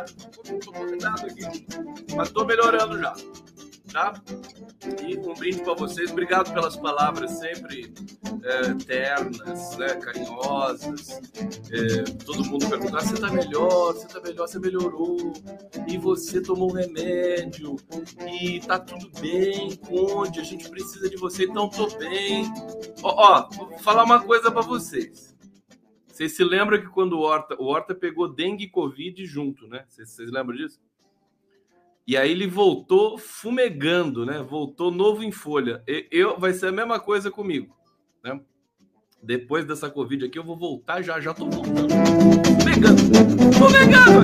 Tô convidado, tô convidado aqui. Mas tô melhorando já tá? E um brinde para vocês. Obrigado pelas palavras sempre é, ternas, né, carinhosas. É, todo mundo perguntar: você tá melhor, você tá melhor, você melhorou. E você tomou um remédio. E tá tudo bem, Conde. A gente precisa de você, então tô bem. Ó, ó vou falar uma coisa para vocês. Vocês se lembram que quando o Horta, o Horta pegou dengue e Covid junto, né? Vocês, lembram disso? E aí ele voltou fumegando, né? Voltou novo em folha. Eu vai ser a mesma coisa comigo, né? Depois dessa Covid aqui, eu vou voltar já, já tô voltando. Fumegando! Fumegando!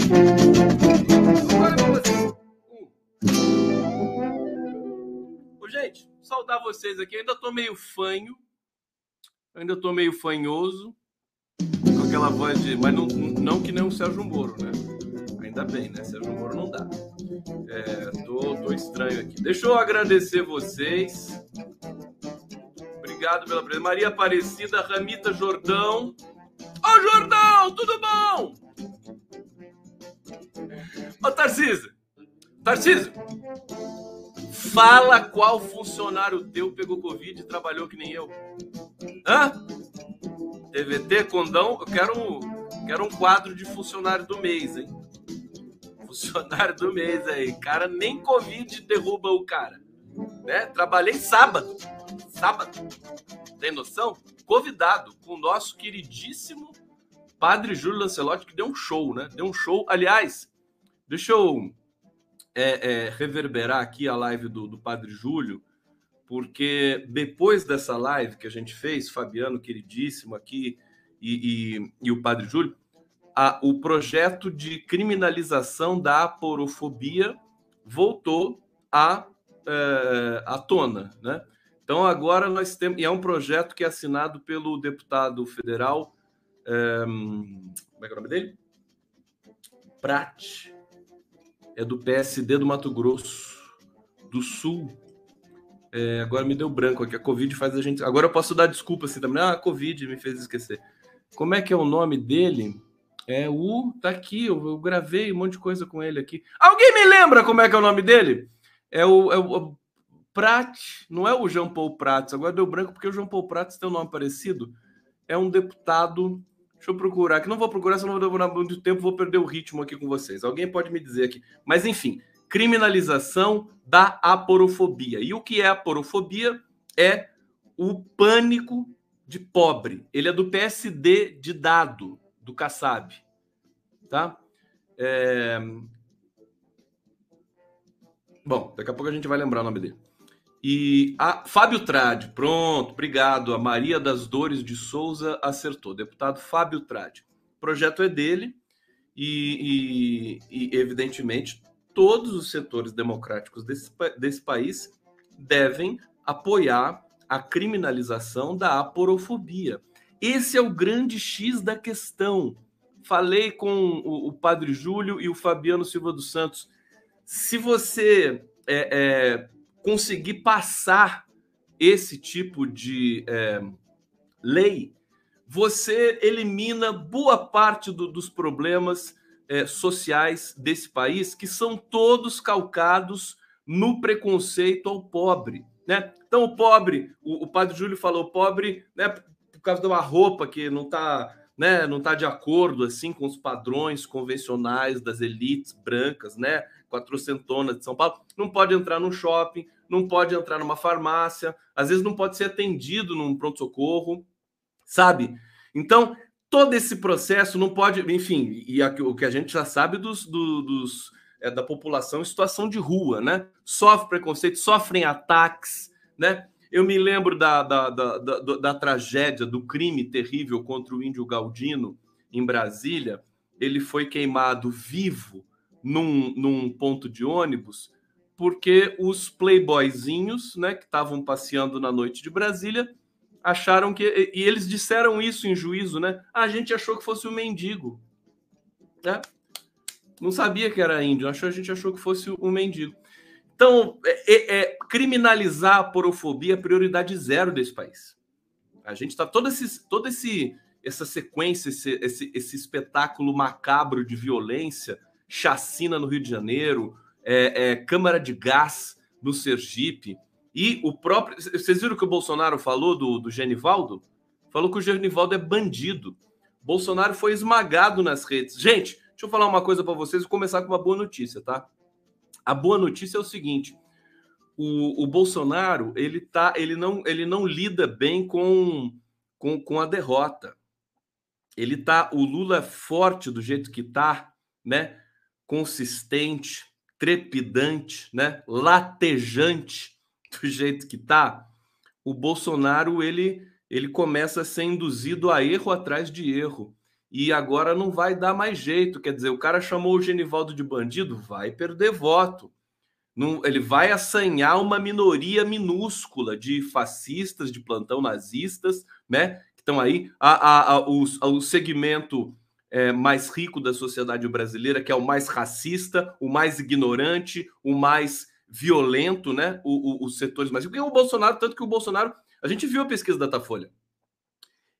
Ô, gente, saudar vocês aqui. Eu ainda tô meio fanho. Ainda tô meio fanhoso. Aquela voz de. Mas não, não que nem o Sérgio Moro, né? Ainda bem, né? Sérgio Moro não dá. É, tô, tô estranho aqui. Deixa eu agradecer vocês. Obrigado pela presença. Maria Aparecida, Ramita Jordão. Ô, Jordão, tudo bom? Ô, Tarcísio. Tarcísio. Fala qual funcionário teu pegou Covid e trabalhou que nem eu. Hã? TVT, Condão, eu quero um, quero um quadro de funcionário do mês, hein? funcionário do mês aí. Cara, nem Covid derruba o cara. Né? Trabalhei sábado. Sábado. Tem noção? Convidado com o nosso queridíssimo Padre Júlio Lancelotti, que deu um show, né? Deu um show. Aliás, deixa eu é, é, reverberar aqui a live do, do Padre Júlio, porque depois dessa live que a gente fez, Fabiano, queridíssimo aqui, e, e, e o Padre Júlio, a, o projeto de criminalização da aporofobia voltou à, é, à tona, né? Então agora nós temos e é um projeto que é assinado pelo deputado federal é, como é que é o nome dele? Prat é do PSD do Mato Grosso do Sul. É, agora me deu branco aqui. A Covid faz a gente. Agora eu posso dar desculpa assim também. Ah, a Covid me fez esquecer. Como é que é o nome dele? É o. Tá aqui, eu, eu, gravei um monte de coisa com ele aqui. Alguém me lembra como é que é o nome dele? É o, é o, o Prat, não é o Jean Paul Prats, agora deu branco porque o Jean Paul Prats tem um nome parecido. É um deputado. Deixa eu procurar, que não vou procurar, senão vou demorar muito tempo, vou perder o ritmo aqui com vocês. Alguém pode me dizer aqui. Mas enfim, criminalização da aporofobia. E o que é aporofobia? É o pânico de pobre. Ele é do PSD de dado do Kassab, tá? É... Bom, daqui a pouco a gente vai lembrar o nome dele. E a Fábio Trade, pronto, obrigado. A Maria das Dores de Souza acertou. Deputado Fábio Trade. O projeto é dele e, e, e evidentemente, todos os setores democráticos desse, desse país devem apoiar a criminalização da aporofobia. Esse é o grande X da questão. Falei com o, o padre Júlio e o Fabiano Silva dos Santos. Se você é, é, conseguir passar esse tipo de é, lei, você elimina boa parte do, dos problemas é, sociais desse país, que são todos calcados no preconceito ao pobre. Né? Então, o pobre, o, o padre Júlio falou, pobre, né, causa de uma roupa que não está né, não tá de acordo assim com os padrões convencionais das elites brancas, né, quatrocentonas de São Paulo, não pode entrar num shopping, não pode entrar numa farmácia, às vezes não pode ser atendido num pronto-socorro, sabe? Então, todo esse processo não pode, enfim, e o que a gente já sabe dos, do, dos é, da população em situação de rua, né? Sofre preconceito, sofrem ataques, né? Eu me lembro da, da, da, da, da tragédia, do crime terrível contra o índio Galdino em Brasília. Ele foi queimado vivo num, num ponto de ônibus porque os playboyzinhos, né, que estavam passeando na noite de Brasília, acharam que e eles disseram isso em juízo, né? Ah, a gente achou que fosse um mendigo, né? Não sabia que era índio, achou a gente achou que fosse um mendigo. Então, é, é, é, criminalizar a porofobia é prioridade zero desse país. A gente está todo esse, todo esse essa sequência, esse, esse, esse espetáculo macabro de violência, chacina no Rio de Janeiro, é, é, câmara de gás no Sergipe. E o próprio. Vocês viram o que o Bolsonaro falou do, do Genivaldo? Falou que o Genivaldo é bandido. Bolsonaro foi esmagado nas redes. Gente, deixa eu falar uma coisa para vocês e começar com uma boa notícia, tá? A boa notícia é o seguinte: o, o Bolsonaro ele tá, ele não, ele não lida bem com, com, com a derrota. Ele tá, o Lula é forte do jeito que tá, né? Consistente, trepidante, né? Latejante do jeito que tá. O Bolsonaro ele ele começa a ser induzido a erro atrás de erro. E agora não vai dar mais jeito. Quer dizer, o cara chamou o Genivaldo de bandido, vai perder voto. Não, ele vai assanhar uma minoria minúscula de fascistas, de plantão nazistas, né? estão aí, a, a, a, o, o segmento é, mais rico da sociedade brasileira, que é o mais racista, o mais ignorante, o mais violento, né? O, o, os setores mais. E o Bolsonaro, tanto que o Bolsonaro. A gente viu a pesquisa da Datafolha.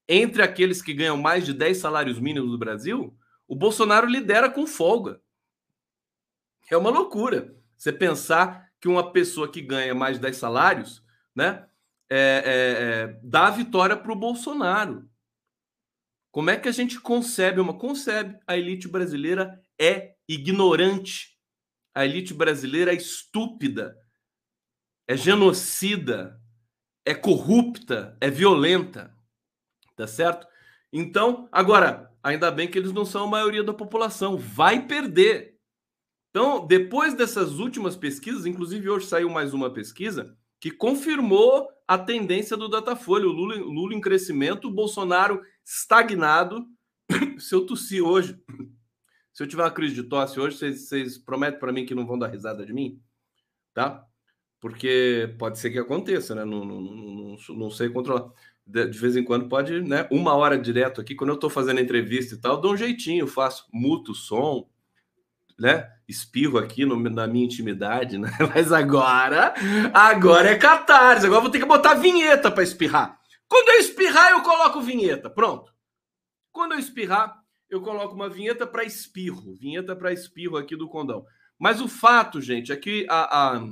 Entre aqueles que ganham mais de 10 salários mínimos no Brasil, o Bolsonaro lidera com folga. É uma loucura. Você pensar que uma pessoa que ganha mais de 10 salários, né? é, é, é, dá a vitória para o Bolsonaro. Como é que a gente concebe uma? Concebe. A elite brasileira é ignorante. A elite brasileira é estúpida, é genocida, é corrupta, é violenta. Tá certo? Então, agora, ainda bem que eles não são a maioria da população. Vai perder. Então, depois dessas últimas pesquisas, inclusive hoje saiu mais uma pesquisa que confirmou a tendência do Datafolha. O Lula, Lula em crescimento, o Bolsonaro estagnado. se eu tossir hoje, se eu tiver uma crise de tosse hoje, vocês, vocês prometem para mim que não vão dar risada de mim? Tá? Porque pode ser que aconteça, né? Não, não, não, não sei controlar. De, de, vez em quando pode, né? Uma hora direto aqui, quando eu estou fazendo entrevista e tal, dou um jeitinho, faço, muto som, né? Espirro aqui no, na minha intimidade, né? Mas agora, agora é catarse. Agora vou ter que botar vinheta para espirrar. Quando eu espirrar, eu coloco vinheta. Pronto. Quando eu espirrar, eu coloco uma vinheta para espirro. Vinheta para espirro aqui do condão. Mas o fato, gente, é que a, a,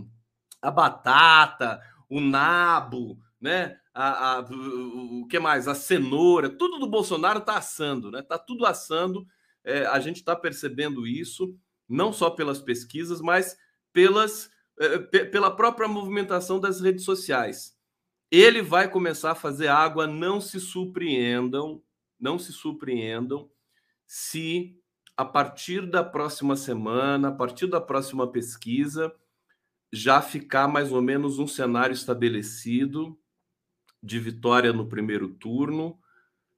a batata, o nabo, né? A, a, o, que mais? A cenoura, tudo do Bolsonaro tá assando, né? Tá tudo assando. É, a gente está percebendo isso não só pelas pesquisas, mas pelas, eh, pela própria movimentação das redes sociais. Ele vai começar a fazer água, não se surpreendam, não se surpreendam se a partir da próxima semana, a partir da próxima pesquisa, já ficar mais ou menos um cenário estabelecido de vitória no primeiro turno,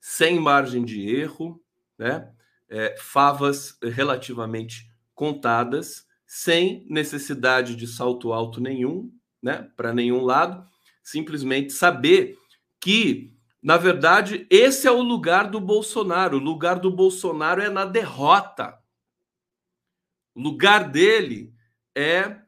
sem margem de erro, né? É, favas relativamente contadas, sem necessidade de salto alto nenhum, né, para nenhum lado, simplesmente saber que, na verdade, esse é o lugar do Bolsonaro. O lugar do Bolsonaro é na derrota. O lugar dele é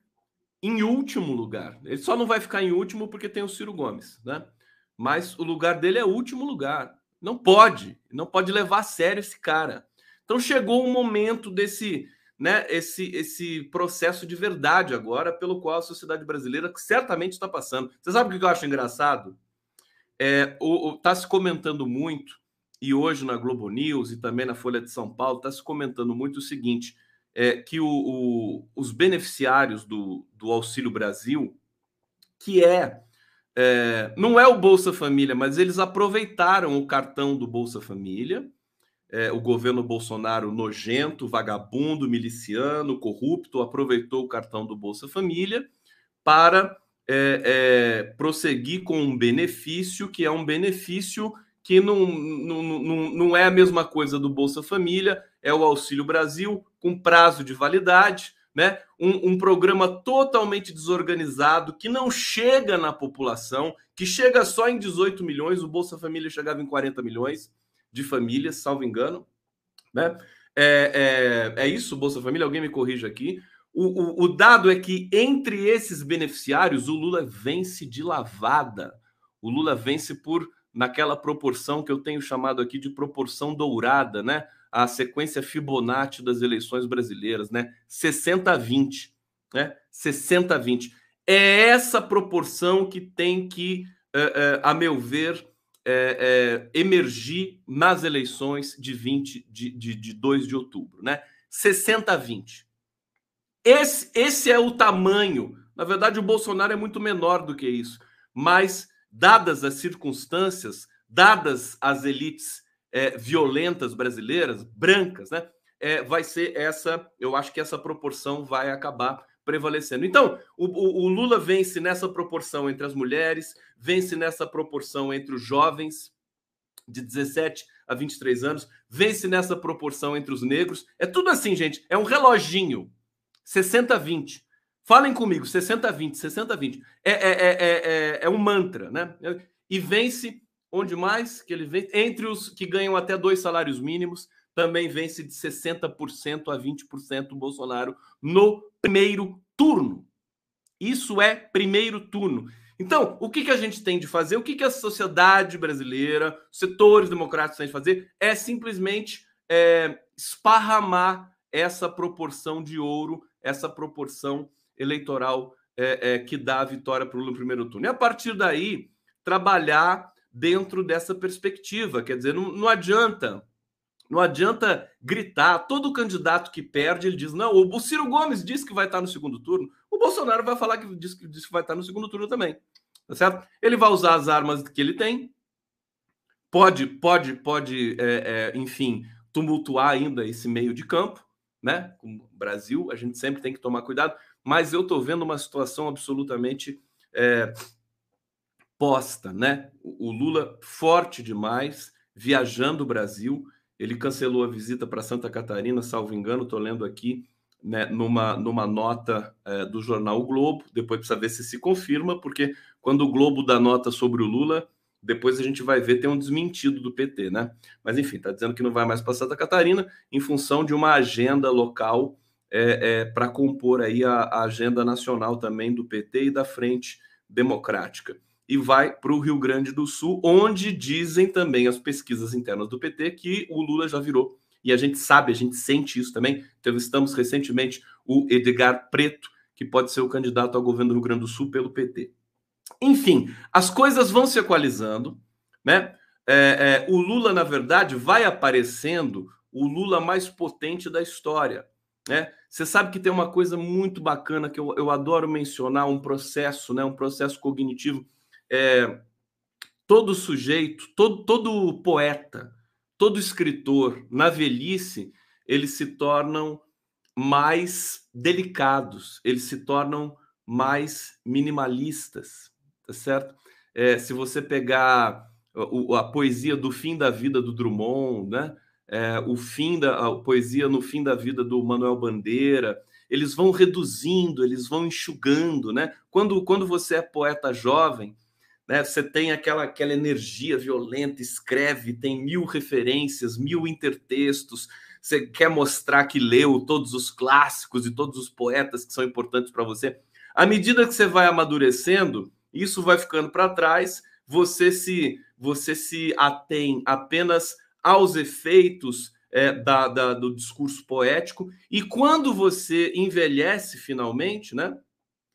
em último lugar. Ele só não vai ficar em último porque tem o Ciro Gomes, né? Mas o lugar dele é o último lugar. Não pode, não pode levar a sério esse cara. Então chegou o momento desse né, esse, esse processo de verdade agora pelo qual a sociedade brasileira certamente está passando. Você sabe o que eu acho engraçado? É, está se comentando muito, e hoje na Globo News e também na Folha de São Paulo, está se comentando muito o seguinte: é, que o, o, os beneficiários do, do Auxílio Brasil, que é, é, não é o Bolsa Família, mas eles aproveitaram o cartão do Bolsa Família é, o governo Bolsonaro nojento, vagabundo, miliciano, corrupto, aproveitou o cartão do Bolsa Família para é, é, prosseguir com um benefício que é um benefício que não, não, não, não é a mesma coisa do Bolsa Família, é o Auxílio Brasil com prazo de validade, né? Um, um, programa totalmente desorganizado que não chega na população, que chega só em 18 milhões, o Bolsa Família chegava em 40 milhões de famílias, salvo engano, né? É, é, é isso, Bolsa Família? Alguém me corrija aqui. O, o, o dado é que entre esses beneficiários, o Lula vence de lavada. O Lula vence por naquela proporção que eu tenho chamado aqui de proporção dourada, né? A sequência Fibonacci das eleições brasileiras, né? 60 a 20, né? 60 a 20. É essa proporção que tem que, é, é, a meu ver, é, emergir nas eleições de 20 de, de, de 2 de outubro, né? 60 a 20. Esse, esse é o tamanho. Na verdade, o Bolsonaro é muito menor do que isso. Mas, dadas as circunstâncias, dadas as elites é, violentas brasileiras, brancas, né? É, vai ser essa, eu acho que essa proporção vai acabar prevalecendo. Então, o, o, o, Lula vence nessa proporção entre as mulheres, vence nessa proporção entre os jovens de 17 a 23 anos, vence nessa proporção entre os negros. É tudo assim, gente. É um reloginho. 60-20. Falem comigo, 60-20, 60-20. É, é, é, é, é um mantra, né? E vence onde mais que ele vence? Entre os que ganham até dois salários mínimos, também vence de 60% a 20% o Bolsonaro no primeiro turno. Isso é primeiro turno. Então, o que, que a gente tem de fazer? O que, que a sociedade brasileira, setores democráticos têm de fazer? É simplesmente é, esparramar essa proporção de ouro essa proporção eleitoral é, é, que dá a vitória para o Lula no primeiro turno. E a partir daí, trabalhar dentro dessa perspectiva. Quer dizer, não, não adianta. Não adianta gritar. Todo candidato que perde, ele diz: não, o Ciro Gomes disse que vai estar no segundo turno. O Bolsonaro vai falar que diz, que que vai estar no segundo turno também. Tá certo? Ele vai usar as armas que ele tem. Pode, pode, pode, é, é, enfim, tumultuar ainda esse meio de campo né? Como o Brasil, a gente sempre tem que tomar cuidado, mas eu estou vendo uma situação absolutamente é, posta, né? O Lula forte demais, viajando o Brasil. Ele cancelou a visita para Santa Catarina, salvo engano, estou lendo aqui, né, numa, numa nota é, do jornal o Globo. Depois precisa ver se se confirma, porque quando o Globo dá nota sobre o Lula, depois a gente vai ver, tem um desmentido do PT, né? Mas enfim, está dizendo que não vai mais para Santa Catarina em função de uma agenda local é, é, para compor aí a, a, agenda nacional também do PT e da Frente Democrática. E vai para o Rio Grande do Sul, onde dizem também as pesquisas internas do PT que o Lula já virou. E a gente sabe, a gente sente isso também. Entrevistamos recentemente o Edgar Preto, que pode ser o candidato ao governo do Rio Grande do Sul pelo PT. Enfim, as coisas vão se equalizando, né? É, é, o Lula, na verdade, vai aparecendo o Lula mais potente da história. Né? Você sabe que tem uma coisa muito bacana que eu, eu adoro mencionar, um processo, né? um processo cognitivo. É, todo sujeito, todo, todo poeta, todo escritor, na velhice, eles se tornam mais delicados, eles se tornam mais minimalistas tá certo? É, se você pegar a, a, poesia do fim da vida do Drummond, né? É, o fim da a poesia no fim da vida do Manuel Bandeira, eles vão reduzindo, eles vão enxugando, né? Quando, quando você é poeta jovem, né? Você tem aquela, aquela energia violenta, escreve, tem mil referências, mil intertextos. Você quer mostrar que leu todos os clássicos e todos os poetas que são importantes para você. À medida que você vai amadurecendo, isso vai ficando para trás, você se você se atém apenas aos efeitos é, da, da, do discurso poético, e quando você envelhece finalmente, né?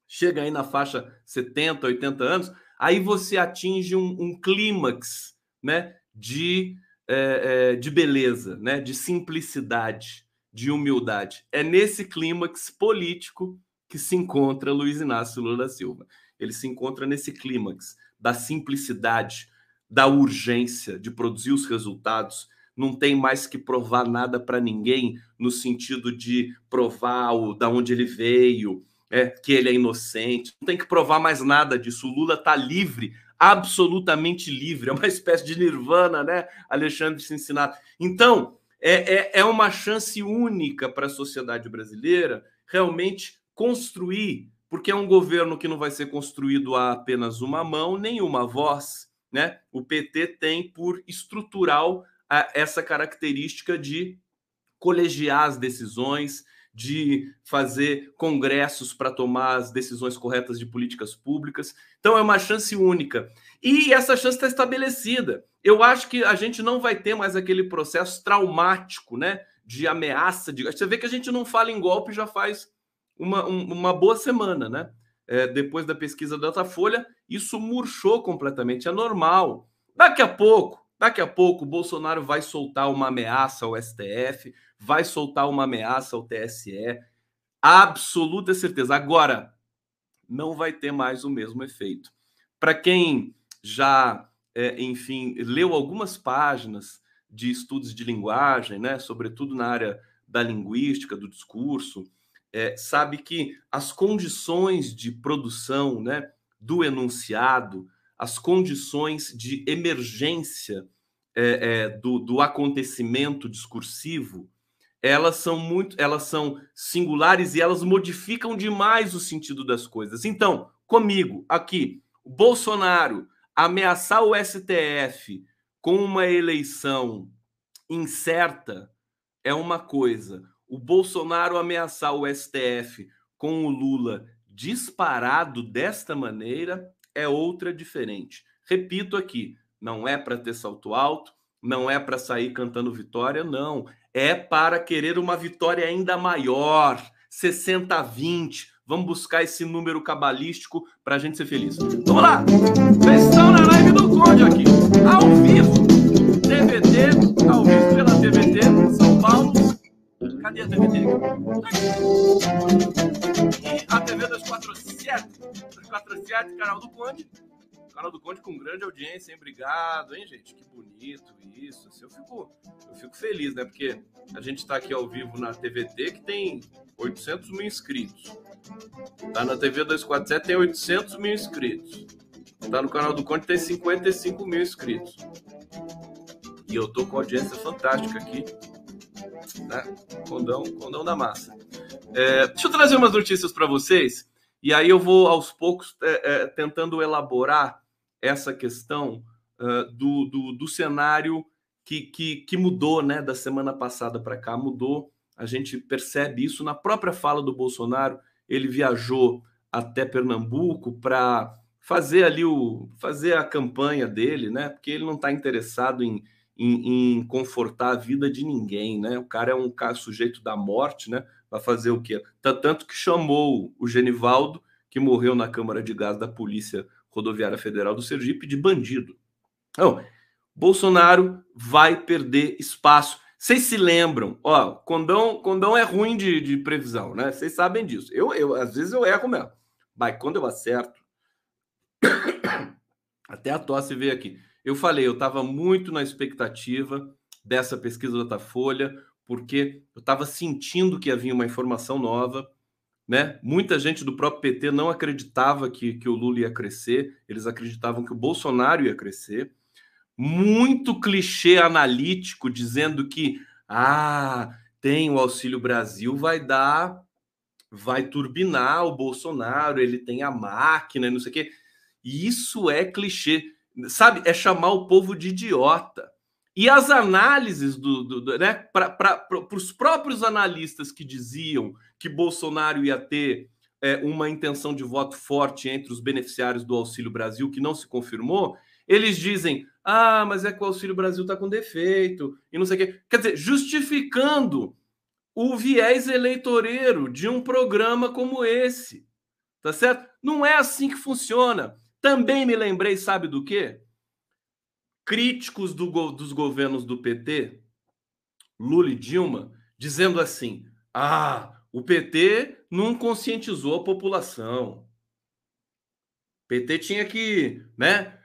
Chega aí na faixa 70, 80 anos, aí você atinge um, um clímax né, de, é, é, de beleza, né, de simplicidade, de humildade. É nesse clímax político que se encontra Luiz Inácio Lula da Silva ele se encontra nesse clímax da simplicidade, da urgência de produzir os resultados. Não tem mais que provar nada para ninguém no sentido de provar o, da onde ele veio, é, que ele é inocente. Não tem que provar mais nada disso. O Lula está livre, absolutamente livre. É uma espécie de nirvana, né, Alexandre Cincinnati? Então, é, é, é uma chance única para a sociedade brasileira realmente construir, porque é um governo que não vai ser construído a apenas uma mão, nem uma voz. Né? O PT tem por estrutural essa característica de colegiar as decisões, de fazer congressos para tomar as decisões corretas de políticas públicas. Então é uma chance única. E essa chance está estabelecida. Eu acho que a gente não vai ter mais aquele processo traumático, né? De ameaça. De... Você vê que a gente não fala em golpe já faz uma, uma boa semana, né? É, depois da pesquisa da Datafolha, isso murchou completamente. É normal. Daqui a pouco, daqui a pouco, o Bolsonaro vai soltar uma ameaça ao STF, vai soltar uma ameaça ao TSE. Absoluta certeza. Agora, não vai ter mais o mesmo efeito. Para quem já, é, enfim, leu algumas páginas de estudos de linguagem, né, sobretudo na área da linguística, do discurso, é, sabe que as condições de produção né, do enunciado, as condições de emergência é, é, do, do acontecimento discursivo, elas são muito, elas são singulares e elas modificam demais o sentido das coisas. Então, comigo aqui, Bolsonaro ameaçar o STF com uma eleição incerta é uma coisa. O Bolsonaro ameaçar o STF com o Lula disparado desta maneira é outra diferente. Repito aqui, não é para ter salto alto, não é para sair cantando vitória, não é para querer uma vitória ainda maior, 60 a 20. Vamos buscar esse número cabalístico para a gente ser feliz. Vamos lá! Vocês estão na live do Conde aqui, ao vivo. TVT, ao vivo pela TVT, São. Cadê a TVT? E a TV 247, 247, canal do Conde canal do Conde com grande audiência, hein? Obrigado, hein, gente? Que bonito isso. Assim, eu, fico, eu fico feliz, né? Porque a gente está aqui ao vivo na TVT, que tem 800 mil inscritos. Tá na TV 247, tem 800 mil inscritos. Tá no canal do Conde, tem 55 mil inscritos. E eu tô com audiência fantástica aqui. Né? Condão, condão da massa. É, deixa eu trazer umas notícias para vocês. E aí eu vou aos poucos é, é, tentando elaborar essa questão uh, do, do, do, cenário que, que, que mudou né, da semana passada para cá, mudou. A gente percebe isso na própria fala do Bolsonaro. Ele viajou até Pernambuco para fazer ali o fazer a campanha dele, né? Porque ele não está interessado em, em, em, confortar a vida de ninguém, né? O cara é um cara sujeito da morte, né? Vai fazer o quê? Tanto que chamou o Genivaldo, que morreu na Câmara de Gás da Polícia Rodoviária Federal do Sergipe de bandido. Então, Bolsonaro vai perder espaço. Vocês se lembram? Ó, condão, condão é ruim de, de previsão, né? Vocês sabem disso. Eu, eu, às vezes eu erro mesmo. Mas quando eu acerto, até a tosse veio aqui. Eu falei, eu estava muito na expectativa dessa pesquisa da Datafolha, porque eu estava sentindo que havia uma informação nova né? Muita gente do próprio PT não acreditava que, que o Lula ia crescer, eles acreditavam que o Bolsonaro ia crescer. Muito clichê analítico dizendo que ah, tem o Auxílio Brasil, vai dar, vai turbinar o Bolsonaro, ele tem a máquina, não sei o quê. E isso é clichê, sabe? É chamar o povo de idiota. E as análises do, do, do né, para os próprios analistas que diziam que Bolsonaro ia ter é, uma intenção de voto forte entre os beneficiários do Auxílio Brasil, que não se confirmou, eles dizem: ah, mas é que o Auxílio Brasil está com defeito e não sei o quê. Quer dizer, justificando o viés eleitoreiro de um programa como esse. Tá certo? Não é assim que funciona. Também me lembrei, sabe do quê? críticos do, dos governos do PT, Lula e Dilma, dizendo assim: ah, o PT não conscientizou a população. O PT tinha que, né,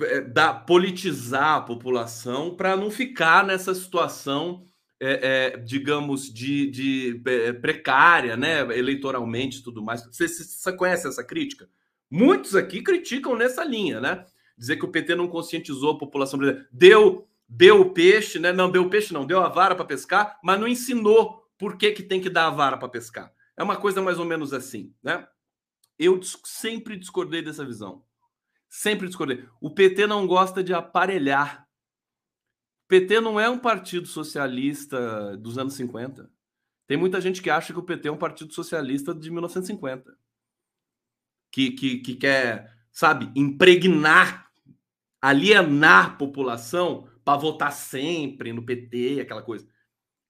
é, dar, politizar a população para não ficar nessa situação, é, é, digamos, de, de é, precária, né, eleitoralmente tudo mais. Você, você conhece essa crítica? Muitos aqui criticam nessa linha, né? dizer que o PT não conscientizou a população brasileira, deu deu o peixe, né? Não, deu o peixe, não, deu a vara para pescar, mas não ensinou por que, que tem que dar a vara para pescar. É uma coisa mais ou menos assim, né? Eu sempre discordei dessa visão. Sempre discordei. O PT não gosta de aparelhar. O PT não é um partido socialista dos anos 50. Tem muita gente que acha que o PT é um partido socialista de 1950. Que, que, que quer, sabe, impregnar, alienar população para votar sempre no PT, aquela coisa,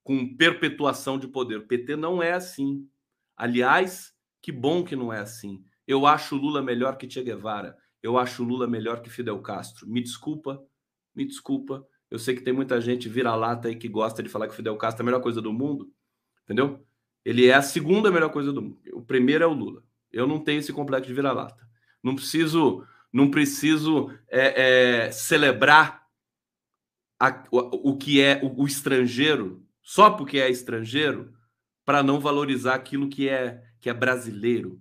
com perpetuação de poder. O PT não é assim. Aliás, que bom que não é assim. Eu acho Lula melhor que Che Guevara. Eu acho Lula melhor que Fidel Castro. Me desculpa, me desculpa. Eu sei que tem muita gente vira-lata aí que gosta de falar que Fidel Castro é a melhor coisa do mundo. Entendeu? Ele é a segunda melhor coisa do mundo. O primeiro é o Lula. Eu não tenho esse complexo de vira-lata. Não preciso, não preciso é, é, celebrar a, o, o, que é o, o estrangeiro só porque é estrangeiro para não valorizar aquilo que é que é brasileiro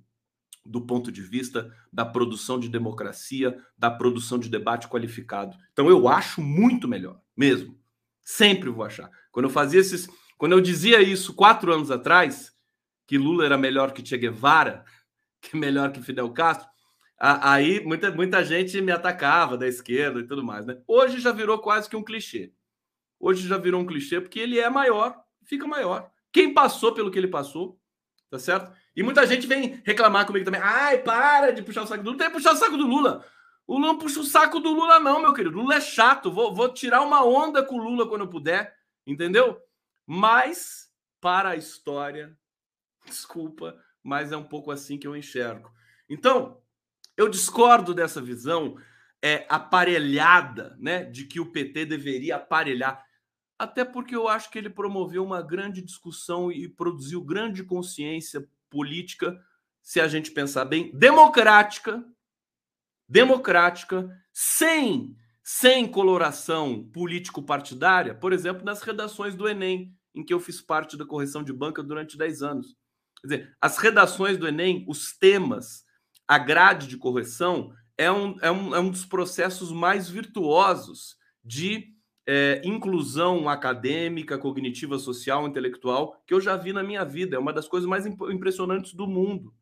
do ponto de vista da produção de democracia, da produção de debate qualificado. Então eu acho muito melhor, mesmo. Sempre vou achar. Quando eu fazia esses, quando eu dizia isso quatro anos atrás, que Lula era melhor que Che Guevara, que melhor que Fidel Castro, aí muita, muita gente me atacava da esquerda e tudo mais. Né? Hoje já virou quase que um clichê. Hoje já virou um clichê porque ele é maior, fica maior. Quem passou pelo que ele passou, tá certo? E muita gente vem reclamar comigo também. Ai, para de puxar o saco do Lula. Tem que puxar o saco do Lula. O Lula não puxa o saco do Lula, não, meu querido. Lula é chato. Vou, vou tirar uma onda com o Lula quando eu puder, entendeu? Mas, para a história, desculpa, mas é um pouco assim que eu enxergo. Então, eu discordo dessa visão é, aparelhada, né, de que o PT deveria aparelhar até porque eu acho que ele promoveu uma grande discussão e produziu grande consciência política, se a gente pensar bem, democrática, democrática, sem sem coloração político-partidária, por exemplo, nas redações do Enem, em que eu fiz parte da correção de banca durante 10 anos. Quer dizer, as redações do Enem, os temas, a grade de correção, é um, é um, é um dos processos mais virtuosos de é, inclusão acadêmica, cognitiva, social, intelectual que eu já vi na minha vida. É uma das coisas mais impressionantes do mundo.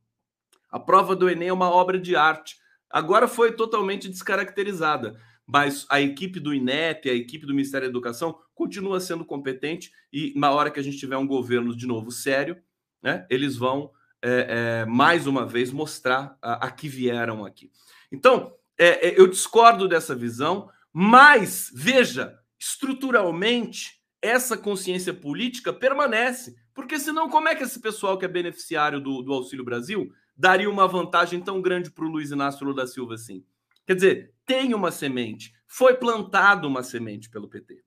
A prova do Enem é uma obra de arte. Agora foi totalmente descaracterizada, mas a equipe do INEP, a equipe do Ministério da Educação continua sendo competente e na hora que a gente tiver um governo de novo sério, né, eles vão é, é, mais uma vez mostrar a, a que vieram aqui. Então, é, é, eu discordo dessa visão, mas veja, estruturalmente essa consciência política permanece. Porque senão, como é que esse pessoal que é beneficiário do, do Auxílio Brasil daria uma vantagem tão grande para o Luiz Inácio Lula da Silva assim? Quer dizer, tem uma semente, foi plantada uma semente pelo PT.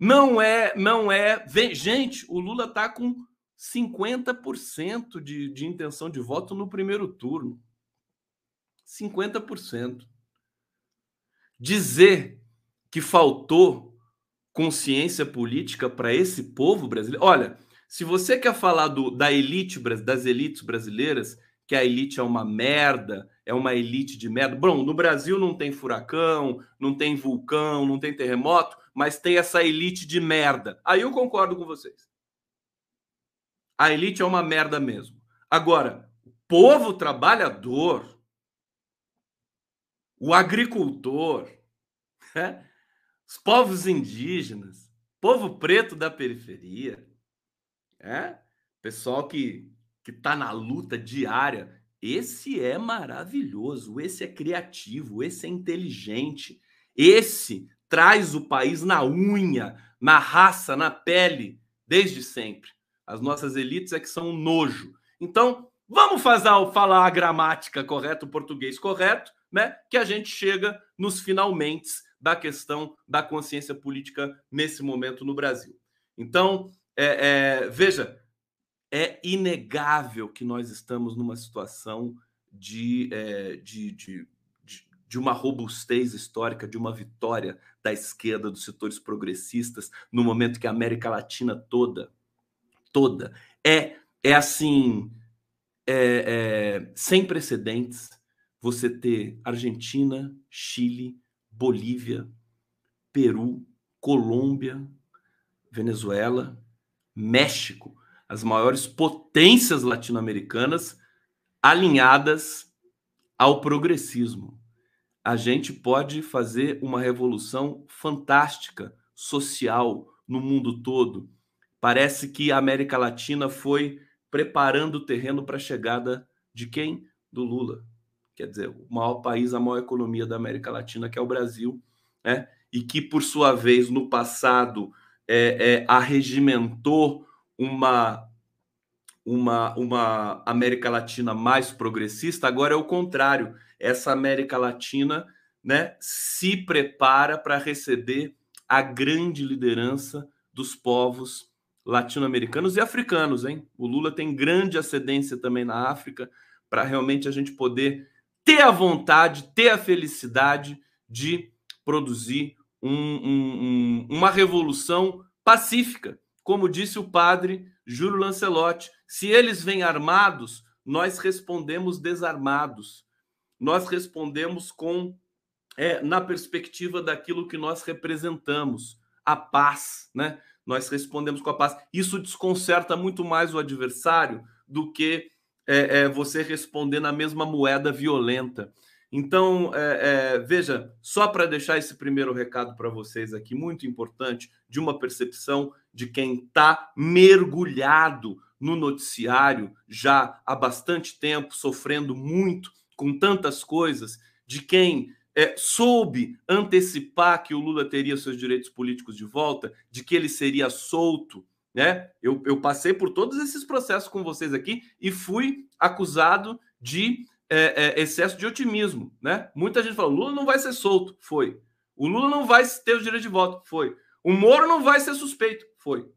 Não é, não é. Vem, gente, o Lula está com 50% de, de intenção de voto no primeiro turno. 50%. Dizer que faltou consciência política para esse povo brasileiro. Olha, se você quer falar do, da elite das elites brasileiras, que a elite é uma merda, é uma elite de merda. Bom, no Brasil não tem furacão, não tem vulcão, não tem terremoto, mas tem essa elite de merda. Aí eu concordo com vocês. A elite é uma merda mesmo. Agora, o povo trabalhador, o agricultor, né? os povos indígenas, povo preto da periferia, é? pessoal que que está na luta diária, esse é maravilhoso, esse é criativo, esse é inteligente, esse traz o país na unha, na raça, na pele, desde sempre. As nossas elites é que são um nojo. Então, vamos fazer, falar a gramática correta, o português correto, né? Que a gente chega nos finalmente da questão da consciência política nesse momento no Brasil. Então, é, é, veja, é inegável que nós estamos numa situação de, é, de, de, de, uma robustez histórica, de uma vitória da esquerda, dos setores progressistas, no momento que a América Latina toda, toda, é, é assim, é, é, sem precedentes, você ter Argentina, Chile, Bolívia, Peru, Colômbia, Venezuela, México, as maiores potências latino-americanas alinhadas ao progressismo. A gente pode fazer uma revolução fantástica social no mundo todo. Parece que a América Latina foi preparando o terreno para a chegada de quem? Do Lula. Quer dizer, o maior país, a maior economia da América Latina, que é o Brasil, né? e que, por sua vez, no passado, é, é, arregimentou uma, uma, uma América Latina mais progressista, agora é o contrário. Essa América Latina né, se prepara para receber a grande liderança dos povos latino-americanos e africanos, hein? O Lula tem grande ascendência também na África para realmente a gente poder ter a vontade, ter a felicidade de produzir um, um, um, uma revolução pacífica, como disse o padre Júlio Lancelotti. Se eles vêm armados, nós respondemos desarmados. Nós respondemos com é, na perspectiva daquilo que nós representamos, a paz, né? Nós respondemos com a paz. Isso desconcerta muito mais o adversário do que é, é, você responder na mesma moeda violenta. Então, é, é, veja, só para deixar esse primeiro recado para vocês aqui, muito importante, de uma percepção de quem está mergulhado no noticiário já há bastante tempo, sofrendo muito com tantas coisas, de quem é, soube antecipar que o Lula teria seus direitos políticos de volta, de que ele seria solto. Né? Eu, eu passei por todos esses processos com vocês aqui e fui acusado de é, é, excesso de otimismo, né? Muita gente falou: Lula não vai ser solto, foi. O Lula não vai ter o direito de voto, foi. O Moro não vai ser suspeito, foi.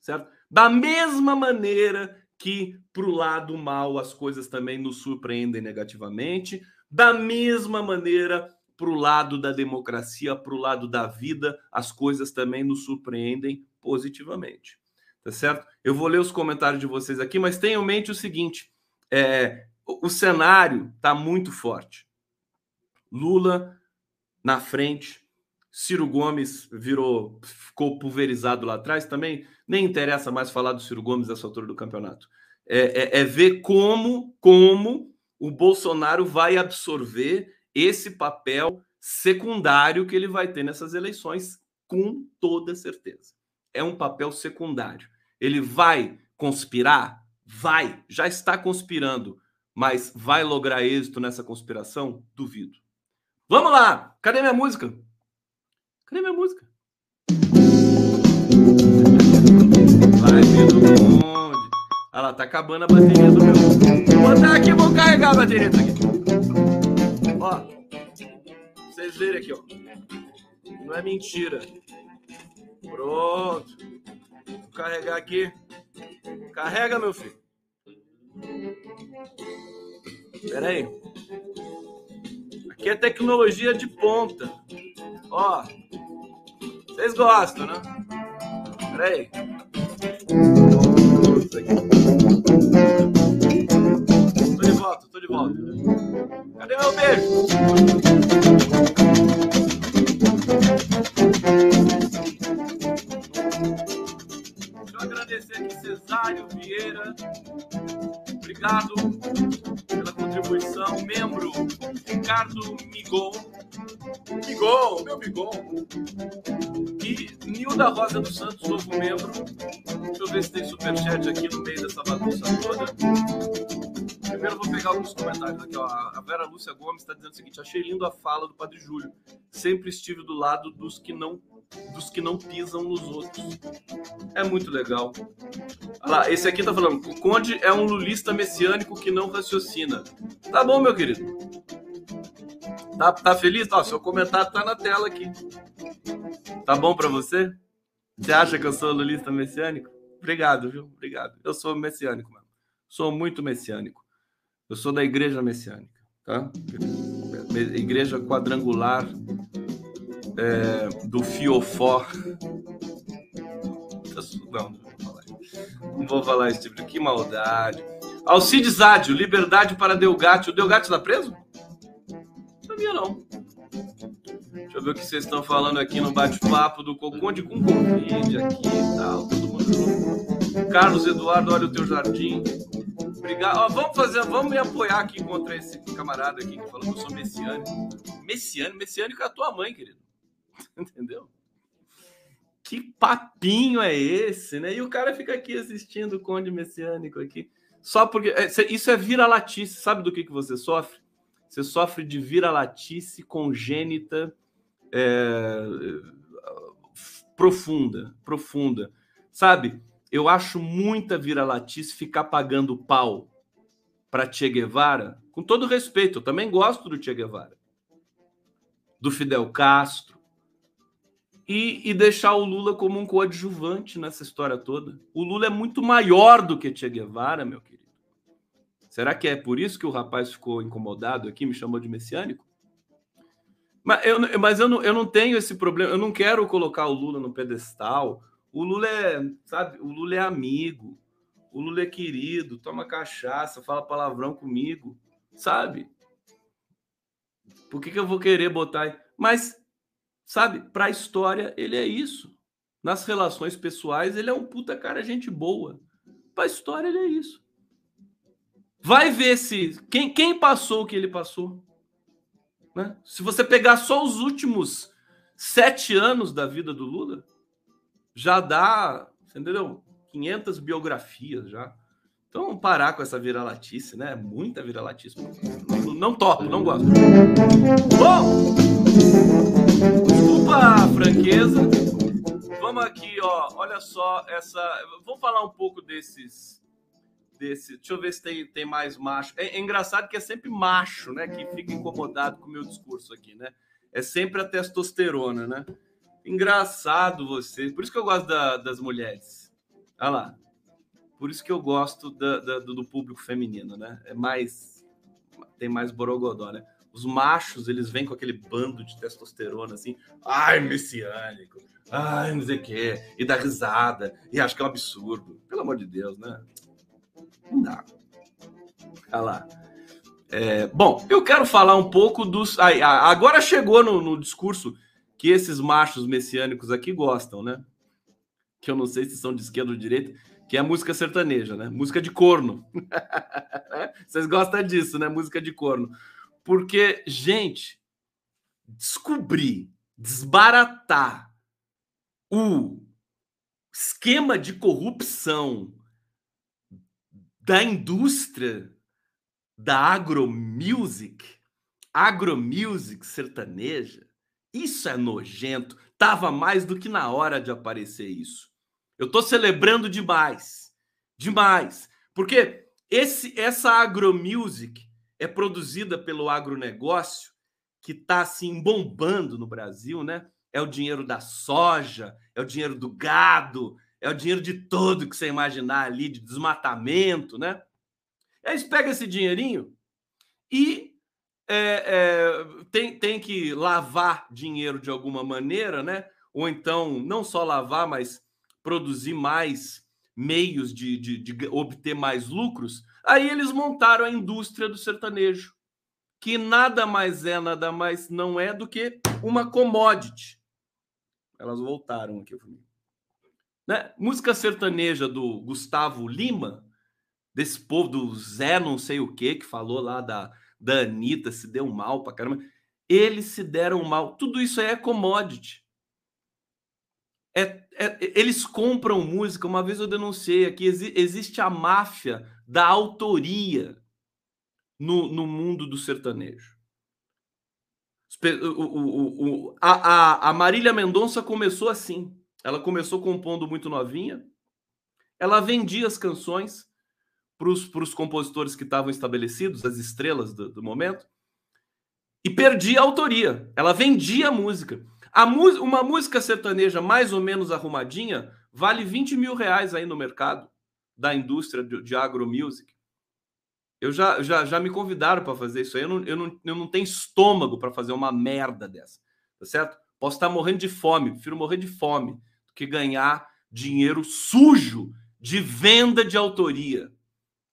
Certo? Da mesma maneira que para o lado mal as coisas também nos surpreendem negativamente, da mesma maneira para o lado da democracia, para o lado da vida, as coisas também nos surpreendem positivamente. Tá certo? Eu vou ler os comentários de vocês aqui, mas tenham em mente o seguinte: é, o cenário está muito forte. Lula na frente, Ciro Gomes virou, ficou pulverizado lá atrás também. Nem interessa mais falar do Ciro Gomes nessa altura do campeonato. É, é, é ver como, como o Bolsonaro vai absorver esse papel secundário que ele vai ter nessas eleições, com toda certeza. É um papel secundário. Ele vai conspirar? Vai, já está conspirando mas vai lograr êxito nessa conspiração? Duvido. Vamos lá! Cadê minha música? Cadê minha música? Vai bonde. Olha lá, tá acabando a bateria do meu. Vou botar aqui, vou carregar a bateria aqui. Ó, vocês verem aqui, ó. Não é mentira. Pronto. Vou carregar aqui. Carrega, meu filho. Espera aí. Aqui é tecnologia de ponta. Ó. Vocês gostam, né? Espera aí. Tô de volta, tô de volta. Cadê meu beijo? Deixa eu agradecer aqui Cesário Vieira, Obrigado pela contribuição. Membro Ricardo Migon. Migon, meu Migon. E Nilda Rosa dos Santos, novo membro. Deixa eu ver se tem superchat aqui no meio dessa bagunça toda. Primeiro vou pegar alguns comentários aqui. Ó. A Vera Lúcia Gomes está dizendo o seguinte: achei lindo a fala do Padre Júlio. Sempre estive do lado dos que não dos que não pisam nos outros. É muito legal. Olha lá, esse aqui tá falando: o Conde é um lulista messiânico que não raciocina. Tá bom, meu querido. Tá, tá feliz? Ó, seu comentário tá na tela aqui. Tá bom para você? Você acha que eu sou lulista messiânico? Obrigado, viu? Obrigado. Eu sou messiânico, mano. Sou muito messiânico. Eu sou da igreja messiânica, tá? Igreja quadrangular é, do Fiofó. Não, não vou falar. Não vou falar esse tipo de que maldade. Alcides Ádio, liberdade para Delgatti. O Delgatti está preso? Sabia, não. Deixa eu ver o que vocês estão falando aqui no bate-papo do Conde com Covid aqui e tal, todo mundo. Carlos Eduardo, olha o teu jardim. Obrigado. Ó, vamos fazer, vamos me apoiar aqui contra esse camarada aqui que falou que eu sou messiânico. Messiânico, messiânico é a tua mãe, querido. Entendeu? Que papinho é esse, né? E o cara fica aqui assistindo o Conde Messiânico aqui. Só porque. É, isso é vira-latice. Sabe do que, que você sofre? Você sofre de vira-latice congênita é, profunda, profunda. Sabe? Eu acho muita vira-latice ficar pagando pau para Che Guevara, com todo respeito, eu também gosto do Che Guevara, do Fidel Castro, e, e, deixar o Lula como um coadjuvante nessa história toda. O Lula é muito maior do que Che Guevara, meu querido. Será que é por isso que o rapaz ficou incomodado aqui, me chamou de messiânico? Mas eu, mas eu, não, eu não tenho esse problema, eu não quero colocar o Lula no pedestal. O Lula é, sabe, o Lula é amigo, o Lula é querido, toma cachaça, fala palavrão comigo, sabe? Por que, que eu vou querer botar. Mas, sabe, para a história, ele é isso. Nas relações pessoais, ele é um puta cara, gente boa. Para a história, ele é isso. Vai ver se. Quem, quem passou o que ele passou? Né? Se você pegar só os últimos sete anos da vida do Lula, já dá, entendeu? 500 biografias já. Então, parar com essa vira-latice, né? Muita vira-latice. Não, não topo, não gosto. Bom, desculpa a franqueza. Vamos aqui, ó. Olha só essa. Vamos falar um pouco desses desse. Deixa eu ver se tem, tem mais macho. É, é, engraçado que é sempre macho, né? Que fica incomodado com o meu discurso aqui, né? É sempre a testosterona, né? Engraçado você. Por isso que eu gosto da, das mulheres. Olha lá. Por isso que eu gosto da, da, do público feminino, né? É mais. Tem mais borogodó, né? Os machos, eles vêm com aquele bando de testosterona, assim. Ai, messiânico. Ai, não sei o quê. E dá risada. E acho que é um absurdo. Pelo amor de Deus, né? Não dá. Olha lá. É, bom, eu quero falar um pouco dos. agora chegou no, no, discurso que esses machos messiânicos aqui gostam, né? Que eu não sei se são de esquerda ou de direita, que é música sertaneja, né? Música de corno. Vocês gostam disso, né? Música de corno. Porque, gente, descobrir, desbaratar o esquema de corrupção da indústria da agromusic, agromusic sertaneja, isso é nojento. Tava mais do que na hora de aparecer isso. Eu tô celebrando demais. Demais. Porque esse essa agromusic é produzida pelo agronegócio que tá assim bombando no Brasil, né? É o dinheiro da soja, é o dinheiro do gado, é o dinheiro de todo que você imaginar ali, de desmatamento, né? Eles pegam esse dinheirinho e é, é, tem, tem que lavar dinheiro de alguma maneira, né? Ou então, não só lavar, mas produzir mais meios de, de, de obter mais lucros. Aí eles montaram a indústria do sertanejo, que nada mais é, nada mais não é do que uma commodity. Elas voltaram aqui mim. Né? Música sertaneja do Gustavo Lima, desse povo do Zé não sei o que, que falou lá da, da Anitta, se deu mal pra caramba. Eles se deram mal. Tudo isso aí é commodity. É, é, eles compram música. Uma vez eu denunciei aqui: exi existe a máfia da autoria no, no mundo do sertanejo. O, o, o, a, a, a Marília Mendonça começou assim. Ela começou compondo muito novinha. Ela vendia as canções para os compositores que estavam estabelecidos, as estrelas do, do, momento, e perdia a autoria. Ela vendia a música. A uma música sertaneja mais ou menos arrumadinha vale 20 mil reais aí no mercado da indústria de, de agromusic. Eu já, já, já me convidaram para fazer isso aí. Eu não, eu, não, eu não tenho estômago para fazer uma merda dessa. Tá certo? Posso estar morrendo de fome, prefiro morrer de fome que ganhar dinheiro sujo de venda de autoria.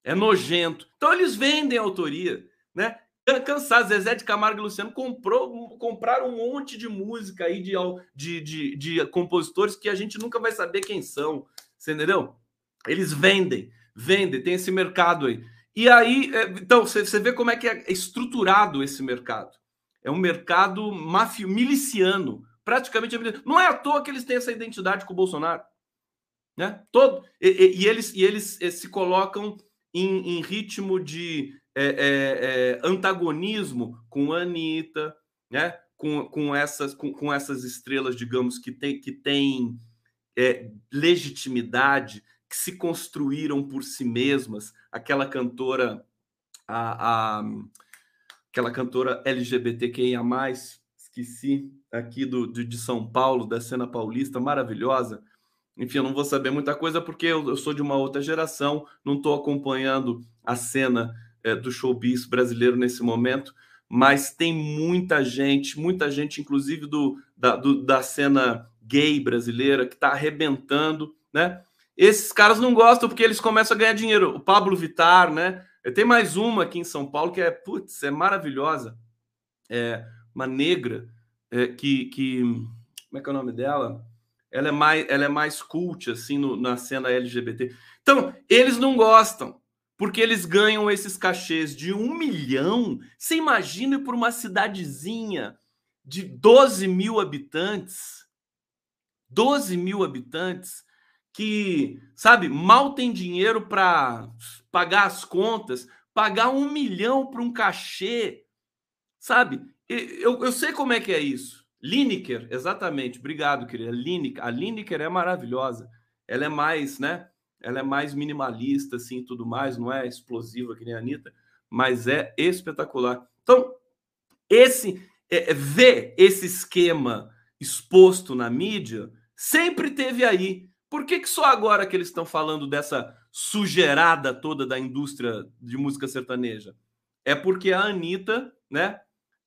É nojento. Então eles vendem autoria, né? cansar. Zezé de Camargo e Luciano comprou, compraram um monte de música aí de, de, de, de compositores que a gente nunca vai saber quem são. Você entendeu? Eles vendem, vendem, tem esse mercado aí. E aí, é, então, você vê como é que é estruturado esse mercado. É um mercado mafio, miliciano, praticamente. Não é à toa que eles têm essa identidade com o Bolsonaro. Né? Todo, e, e, e eles, e eles se colocam em, em ritmo de é, é, é, antagonismo com a Anitta, né? com, com, essas, com, com essas estrelas, digamos, que têm que tem, é, legitimidade, que se construíram por si mesmas, aquela cantora, a, a aquela cantora LGBTQIA, esqueci aqui do, de, de São Paulo, da cena paulista, maravilhosa. Enfim, eu não vou saber muita coisa porque eu, eu sou de uma outra geração, não estou acompanhando a cena é, do showbiz brasileiro nesse momento, mas tem muita gente, muita gente, inclusive do, da, do, da cena gay brasileira, que está arrebentando, né? Esses caras não gostam porque eles começam a ganhar dinheiro. O Pablo Vitar, né? Tem mais uma aqui em São Paulo que é, putz, é maravilhosa. É uma negra é, que, que. Como é que é o nome dela? Ela é mais, ela é mais cult, assim, no, na cena LGBT. Então, eles não gostam porque eles ganham esses cachês de um milhão. Você imagina por uma cidadezinha de 12 mil habitantes, 12 mil habitantes, que, sabe, mal tem dinheiro para pagar as contas, pagar um milhão para um cachê, sabe? Eu, eu sei como é que é isso. Lineker, exatamente. Obrigado, querida. Lineker, a Lineker é maravilhosa. Ela é mais, né? ela é mais minimalista, assim, tudo mais, não é explosiva que nem a Anitta, mas é espetacular. Então, esse é, é, ver esse esquema exposto na mídia sempre teve aí. Por que, que só agora que eles estão falando dessa sujeirada toda da indústria de música sertaneja? É porque a Anitta, né?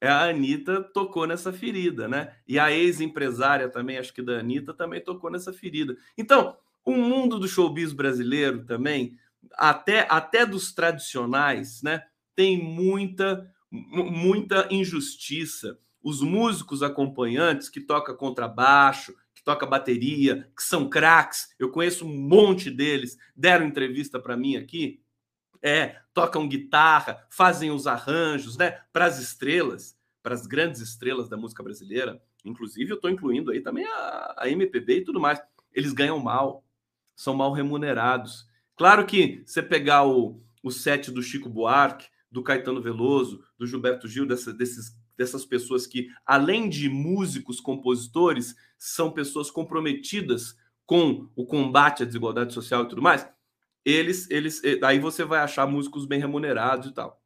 É a Anitta tocou nessa ferida, né? E a ex-empresária também, acho que da Anitta, também tocou nessa ferida. Então, o mundo do showbiz brasileiro também, até, até dos tradicionais, né, tem muita, muita injustiça. Os músicos acompanhantes que toca contrabaixo, que toca bateria, que são craques, eu conheço um monte deles, deram entrevista para mim aqui, é, tocam guitarra, fazem os arranjos, né, para as estrelas, para as grandes estrelas da música brasileira. Inclusive, eu estou incluindo aí também a, a MPB e tudo mais. Eles ganham mal, são mal remunerados. Claro que você pegar o, o set do Chico Buarque, do Caetano Veloso, do Gilberto Gil, dessa, desses, dessas pessoas que, além de músicos, compositores, são pessoas comprometidas com o combate à desigualdade social e tudo mais, eles, eles, aí você vai achar músicos bem remunerados e tal.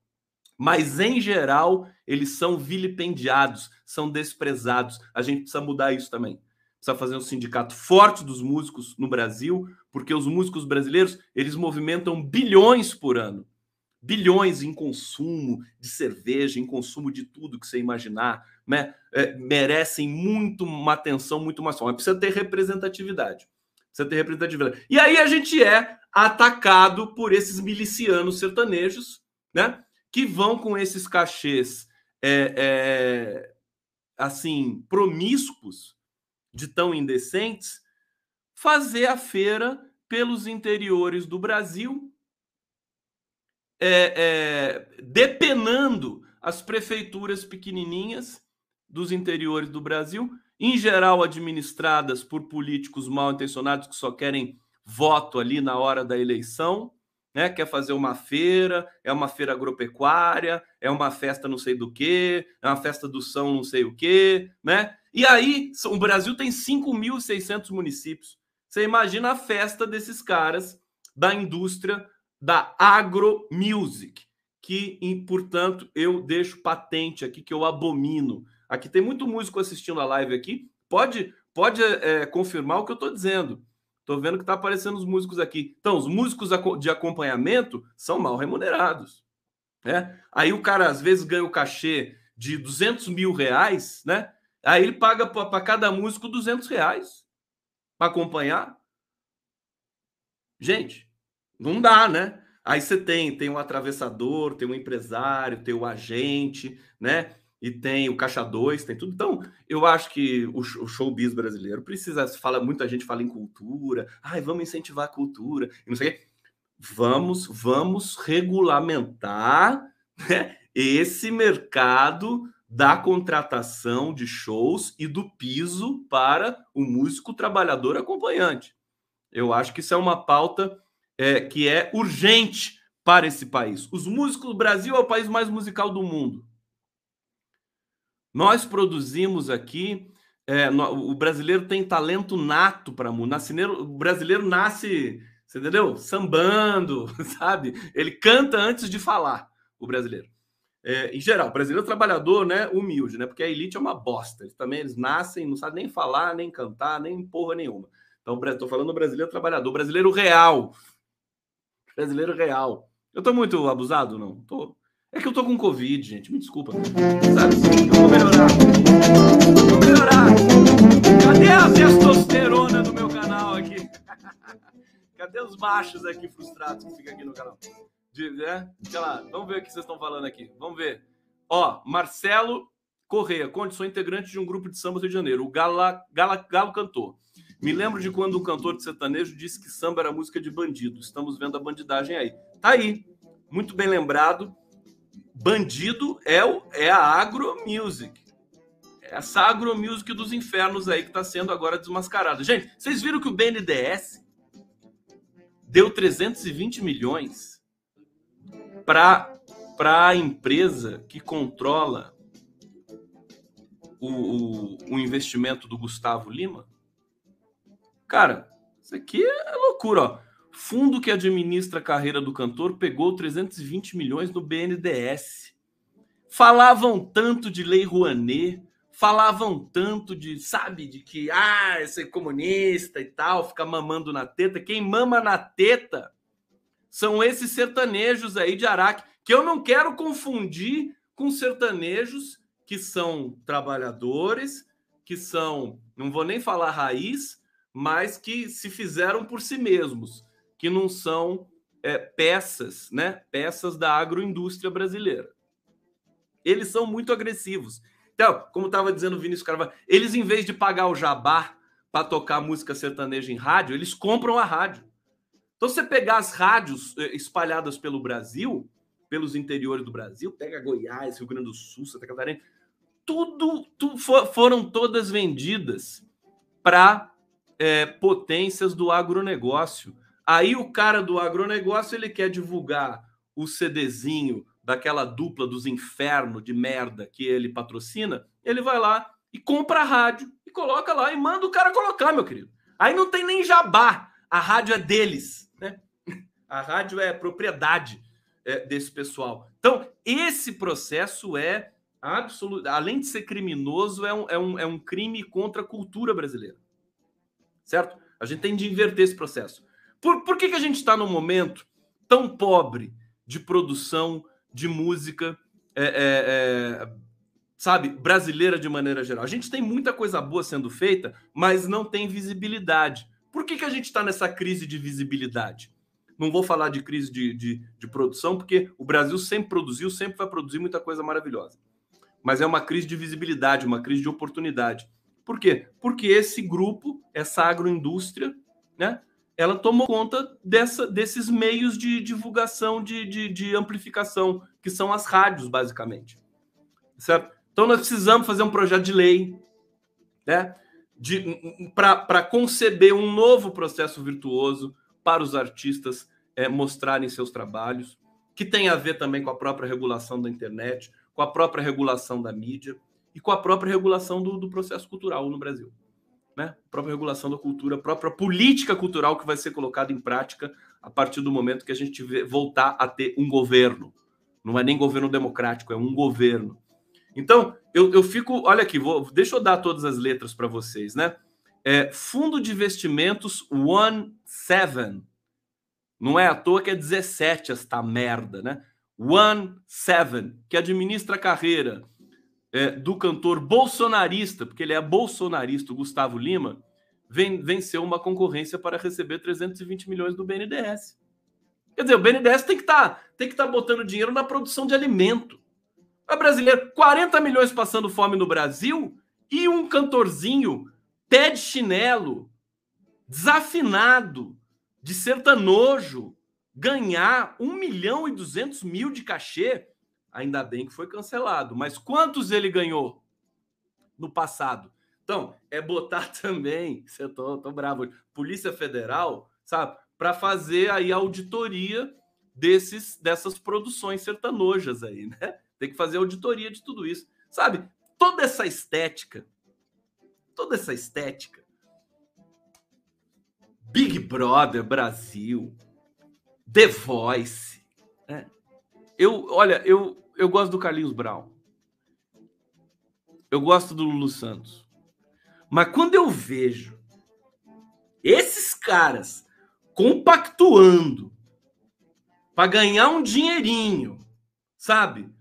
Mas, em geral, eles são vilipendiados, são desprezados. A gente precisa mudar isso também precisa fazer um sindicato forte dos músicos no Brasil, porque os músicos brasileiros eles movimentam bilhões por ano. Bilhões em consumo de cerveja, em consumo de tudo que você imaginar, né? É, merecem muito uma atenção, muito mais forte. Precisa ter representatividade. Precisa ter representatividade. E aí a gente é atacado por esses milicianos sertanejos, né? Que vão com esses cachês é, é, assim promíscuos de tão indecentes, fazer a feira pelos interiores do Brasil, é, é, depenando as prefeituras pequenininhas dos interiores do Brasil, em geral administradas por políticos mal intencionados que só querem voto ali na hora da eleição, né? Quer fazer uma feira, é uma feira agropecuária, é uma festa não sei do que, é uma festa do São não sei o que, né? E aí, o Brasil tem 5.600 municípios. Você imagina a festa desses caras da indústria da agromusic, que, portanto, eu deixo patente aqui que eu abomino. Aqui tem muito músico assistindo a live aqui. Pode, pode é, confirmar o que eu estou dizendo. Estou vendo que está aparecendo os músicos aqui. Então, os músicos de acompanhamento são mal remunerados. Né? Aí o cara, às vezes, ganha o cachê de 200 mil reais, né? Aí ele paga para cada músico 200 reais para acompanhar. Gente, não dá, né? Aí você tem, tem o atravessador, tem o empresário, tem o agente, né? E tem o caixa 2, tem tudo. Então, eu acho que o, o showbiz brasileiro precisa, fala, muita gente fala em cultura, ai, vamos incentivar a cultura, e não sei o quê. Vamos, vamos regulamentar né, esse mercado da contratação de shows e do piso para o músico trabalhador acompanhante. Eu acho que isso é uma pauta é, que é urgente para esse país. Os músicos, o Brasil é o país mais musical do mundo. Nós produzimos aqui, é, no, o brasileiro tem talento nato para música. O brasileiro nasce, você entendeu? Sambando, sabe? Ele canta antes de falar, o brasileiro. É, em geral, o brasileiro trabalhador, né, humilde, né? Porque a elite é uma bosta. Eles também eles nascem, não sabem nem falar, nem cantar, nem porra nenhuma. Então, estou falando do brasileiro trabalhador, brasileiro real. Brasileiro real. Eu estou muito abusado, não? Tô. É que eu tô com Covid, gente. Me desculpa. Sabe? Eu vou melhorar. Eu vou melhorar. Cadê a testosterona do meu canal aqui? Cadê os machos aqui frustrados que ficam aqui no canal? De, né? Sei lá, vamos ver o que vocês estão falando aqui. Vamos ver. Ó, Marcelo Correia, Conde, sou integrante de um grupo de samba do Rio de Janeiro. O Gala, Gala, Galo cantou. Me lembro de quando um cantor de sertanejo disse que samba era música de bandido. Estamos vendo a bandidagem aí. Tá aí. Muito bem lembrado. Bandido é, o, é a agromusic. Essa agromusic dos infernos aí que está sendo agora desmascarada. Gente, vocês viram que o BNDES deu 320 milhões para a empresa que controla o, o, o investimento do Gustavo Lima? Cara, isso aqui é loucura, ó. Fundo que administra a carreira do cantor pegou 320 milhões no BNDES. Falavam tanto de Lei Rouanet, falavam tanto de, sabe, de que, ah, ser comunista e tal, ficar mamando na teta. Quem mama na teta são esses sertanejos aí de Araque, que eu não quero confundir com sertanejos que são trabalhadores, que são, não vou nem falar raiz, mas que se fizeram por si mesmos, que não são é, peças, né? Peças da agroindústria brasileira. Eles são muito agressivos. Então, como estava dizendo o Vinícius Carvalho, eles, em vez de pagar o jabá para tocar música sertaneja em rádio, eles compram a rádio. Então, você pegar as rádios é, espalhadas pelo Brasil, pelos interiores do Brasil, pega Goiás, Rio Grande do Sul, Santa Catarina, tudo, tudo foram todas vendidas para é, potências do agronegócio. Aí o cara do agronegócio ele quer divulgar o CDzinho daquela dupla dos infernos de merda que ele patrocina, ele vai lá e compra a rádio e coloca lá e manda o cara colocar, meu querido. Aí não tem nem jabá, a rádio é deles, né? A rádio é propriedade é, desse pessoal. Então, esse processo é absoluto, além de ser criminoso, é um, é um, é um crime contra a cultura brasileira certo? A gente tem de inverter esse processo. Por, por que, que a gente está num momento tão pobre de produção de música, é, é, é, sabe, brasileira de maneira geral? A gente tem muita coisa boa sendo feita, mas não tem visibilidade. Por que, que a gente está nessa crise de visibilidade? Não vou falar de crise de, de, de produção, porque o Brasil sempre produziu, sempre vai produzir muita coisa maravilhosa. Mas é uma crise de visibilidade, uma crise de oportunidade. Por quê? Porque esse grupo, essa agroindústria, né, ela tomou conta dessa, desses meios de divulgação, de, de, de amplificação, que são as rádios, basicamente. Certo? Então, nós precisamos fazer um projeto de lei né, para conceber um novo processo virtuoso para os artistas é, mostrarem seus trabalhos, que tem a ver também com a própria regulação da internet, com a própria regulação da mídia e com a própria regulação do, do processo cultural no Brasil. Né? A própria regulação da cultura, a própria política cultural que vai ser colocada em prática a partir do momento que a gente voltar a ter um governo. Não é nem governo democrático, é um governo. Então, eu, eu fico. Olha aqui, vou, deixa eu dar todas as letras para vocês, né? É, Fundo de Investimentos One Seven. Não é à toa que é 17 esta merda, né? One Seven, que administra a carreira é, do cantor bolsonarista, porque ele é bolsonarista, o Gustavo Lima, venceu uma concorrência para receber 320 milhões do BNDES. Quer dizer, o BNDES tem que estar tá, tem que tá botando dinheiro na produção de alimento. A brasileira, 40 milhões passando fome no Brasil e um cantorzinho pé de chinelo, desafinado, de sertanojo, ganhar 1 milhão e 200 mil de cachê, ainda bem que foi cancelado. Mas quantos ele ganhou no passado? Então, é botar também, eu tô, tô bravo, Polícia Federal, sabe, para fazer aí auditoria desses dessas produções sertanojas aí, né? Tem que fazer auditoria de tudo isso. Sabe? Toda essa estética, toda essa estética Big Brother Brasil, The Voice. Né? Eu, olha, eu, eu gosto do Carlinhos Brown. Eu gosto do Lulu Santos. Mas quando eu vejo esses caras compactuando para ganhar um dinheirinho, sabe?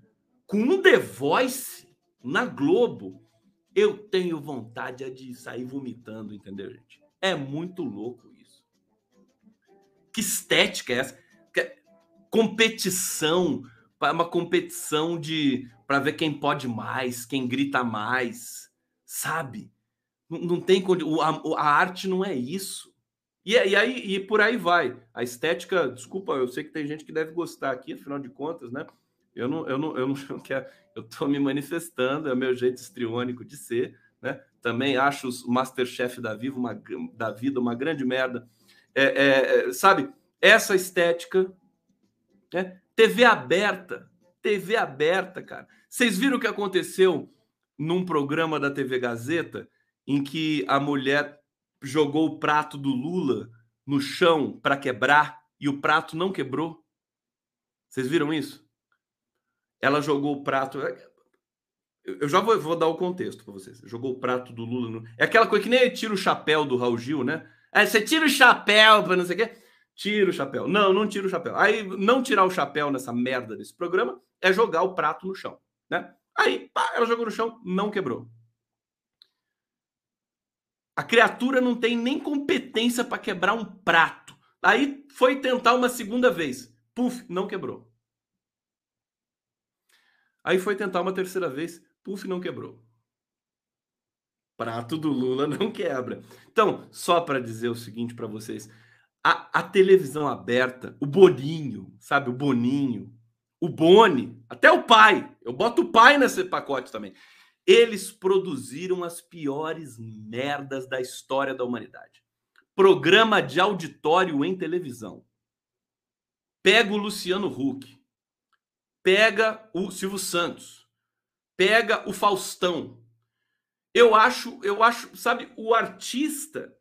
Com um The Voice na Globo, eu tenho vontade de sair vomitando, entendeu, gente? É muito louco que estética é essa? Que competição, uma competição de para ver quem pode mais, quem grita mais, sabe? Não, não tem a, a arte não é isso. E, e, aí e por aí vai. A estética, desculpa, eu sei que tem gente que deve gostar aqui, afinal de contas, né? Eu não, eu não, eu não quero, eu tô me manifestando, é o meu jeito estriônico de ser, né? Também acho o Masterchef da Vida uma, da vida uma grande merda é, é, é, sabe, essa estética. Né? TV aberta. TV aberta, cara. Vocês viram o que aconteceu num programa da TV Gazeta em que a mulher jogou o prato do Lula no chão para quebrar e o prato não quebrou? Vocês viram isso? Ela jogou o prato. Eu já vou, vou dar o contexto para vocês. Jogou o prato do Lula. No... É aquela coisa que nem tira o chapéu do Raul Gil, né? Aí você tira o chapéu para não sei o quê. Tira o chapéu. Não, não tira o chapéu. Aí, não tirar o chapéu nessa merda desse programa é jogar o prato no chão, né? Aí, pá, ela jogou no chão, não quebrou. A criatura não tem nem competência para quebrar um prato. Aí foi tentar uma segunda vez. Puf, não quebrou. Aí foi tentar uma terceira vez. Puf, não quebrou. Prato do Lula não quebra. Então, só para dizer o seguinte para vocês: a, a, televisão aberta, o Boninho, sabe? O Boninho, o Boni, até o pai, eu boto o pai nesse pacote também. Eles produziram as piores merdas da história da humanidade. Programa de auditório em televisão. Pega o Luciano Huck, pega o Silvio Santos, pega o Faustão, eu acho, eu acho, sabe, o artista,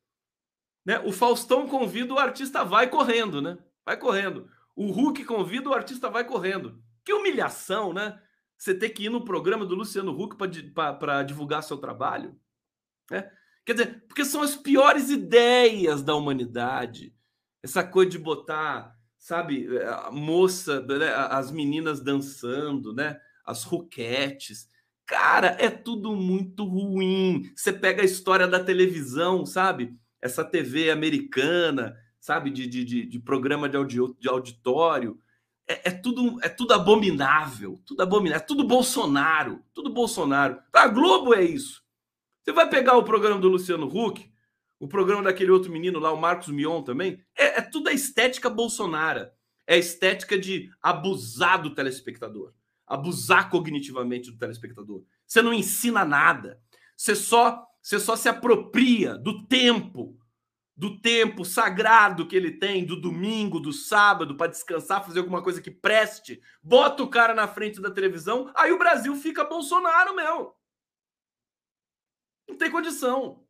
né? O Faustão convida, o artista vai correndo, né? Vai correndo. O Hulk convida, o artista vai correndo. Que humilhação, né? Você ter que ir no programa do Luciano Huck para divulgar seu trabalho. Né? Quer dizer, porque são as piores ideias da humanidade. Essa coisa de botar, sabe, a moça, né? as meninas dançando, né? As ruquetes. Cara, é tudo muito ruim. Você pega a história da televisão, sabe? Essa TV americana, sabe? De, de, de, programa de, audio, de auditório. É, é, tudo, é tudo abominável. Tudo abominável. É tudo Bolsonaro. Tudo Bolsonaro. A Globo é isso. Você vai pegar o programa do Luciano Huck, o programa daquele outro menino lá, o Marcos Mion também. É, é tudo a estética Bolsonaro. É a estética de abusar do telespectador abusar cognitivamente do telespectador. Você não ensina nada. Você só, você só se apropria do tempo, do tempo sagrado que ele tem, do domingo, do sábado, para descansar, fazer alguma coisa que preste. Bota o cara na frente da televisão, aí o Brasil fica Bolsonaro, meu. Não tem condição.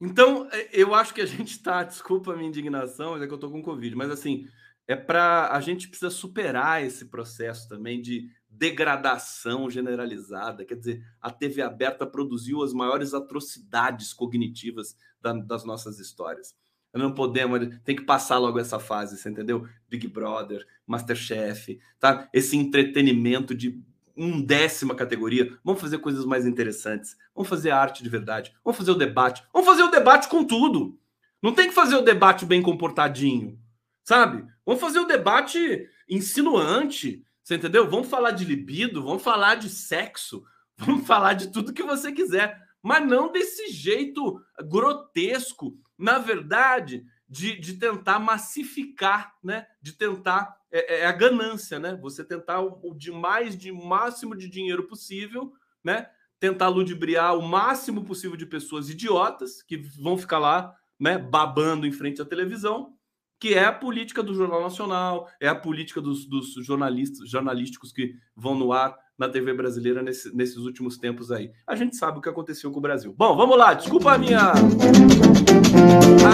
Então, é, eu acho que a gente está, desculpa a minha indignação, é que eu tô com Covid, mas assim, é para a gente precisa superar esse processo também de degradação generalizada. Quer dizer, a TV aberta produziu as maiores atrocidades cognitivas da, das nossas histórias. Não podemos, tem que passar logo essa fase, você entendeu? Big Brother, Masterchef, tá? Esse entretenimento de um décima categoria. Vamos fazer coisas mais interessantes. Vamos fazer arte de verdade. Vamos fazer o debate. Vamos fazer o debate com tudo. Não tem que fazer o debate bem comportadinho Sabe? Vamos fazer o debate insinuante, você entendeu? Vamos falar de libido, vamos falar de sexo, vamos falar de tudo que você quiser, mas não desse jeito grotesco, na verdade, de, de tentar massificar, né? De tentar é, é a ganância, né? Você tentar o, o de mais de máximo de dinheiro possível, né? Tentar ludibriar o máximo possível de pessoas idiotas que vão ficar lá, né? Babando em frente à televisão que é a política do Jornal Nacional, é a política dos, dos jornalistas, jornalísticos que vão no ar na TV brasileira nesse, nesses últimos tempos aí. A gente sabe o que aconteceu com o Brasil. Bom, vamos lá. Desculpa a minha a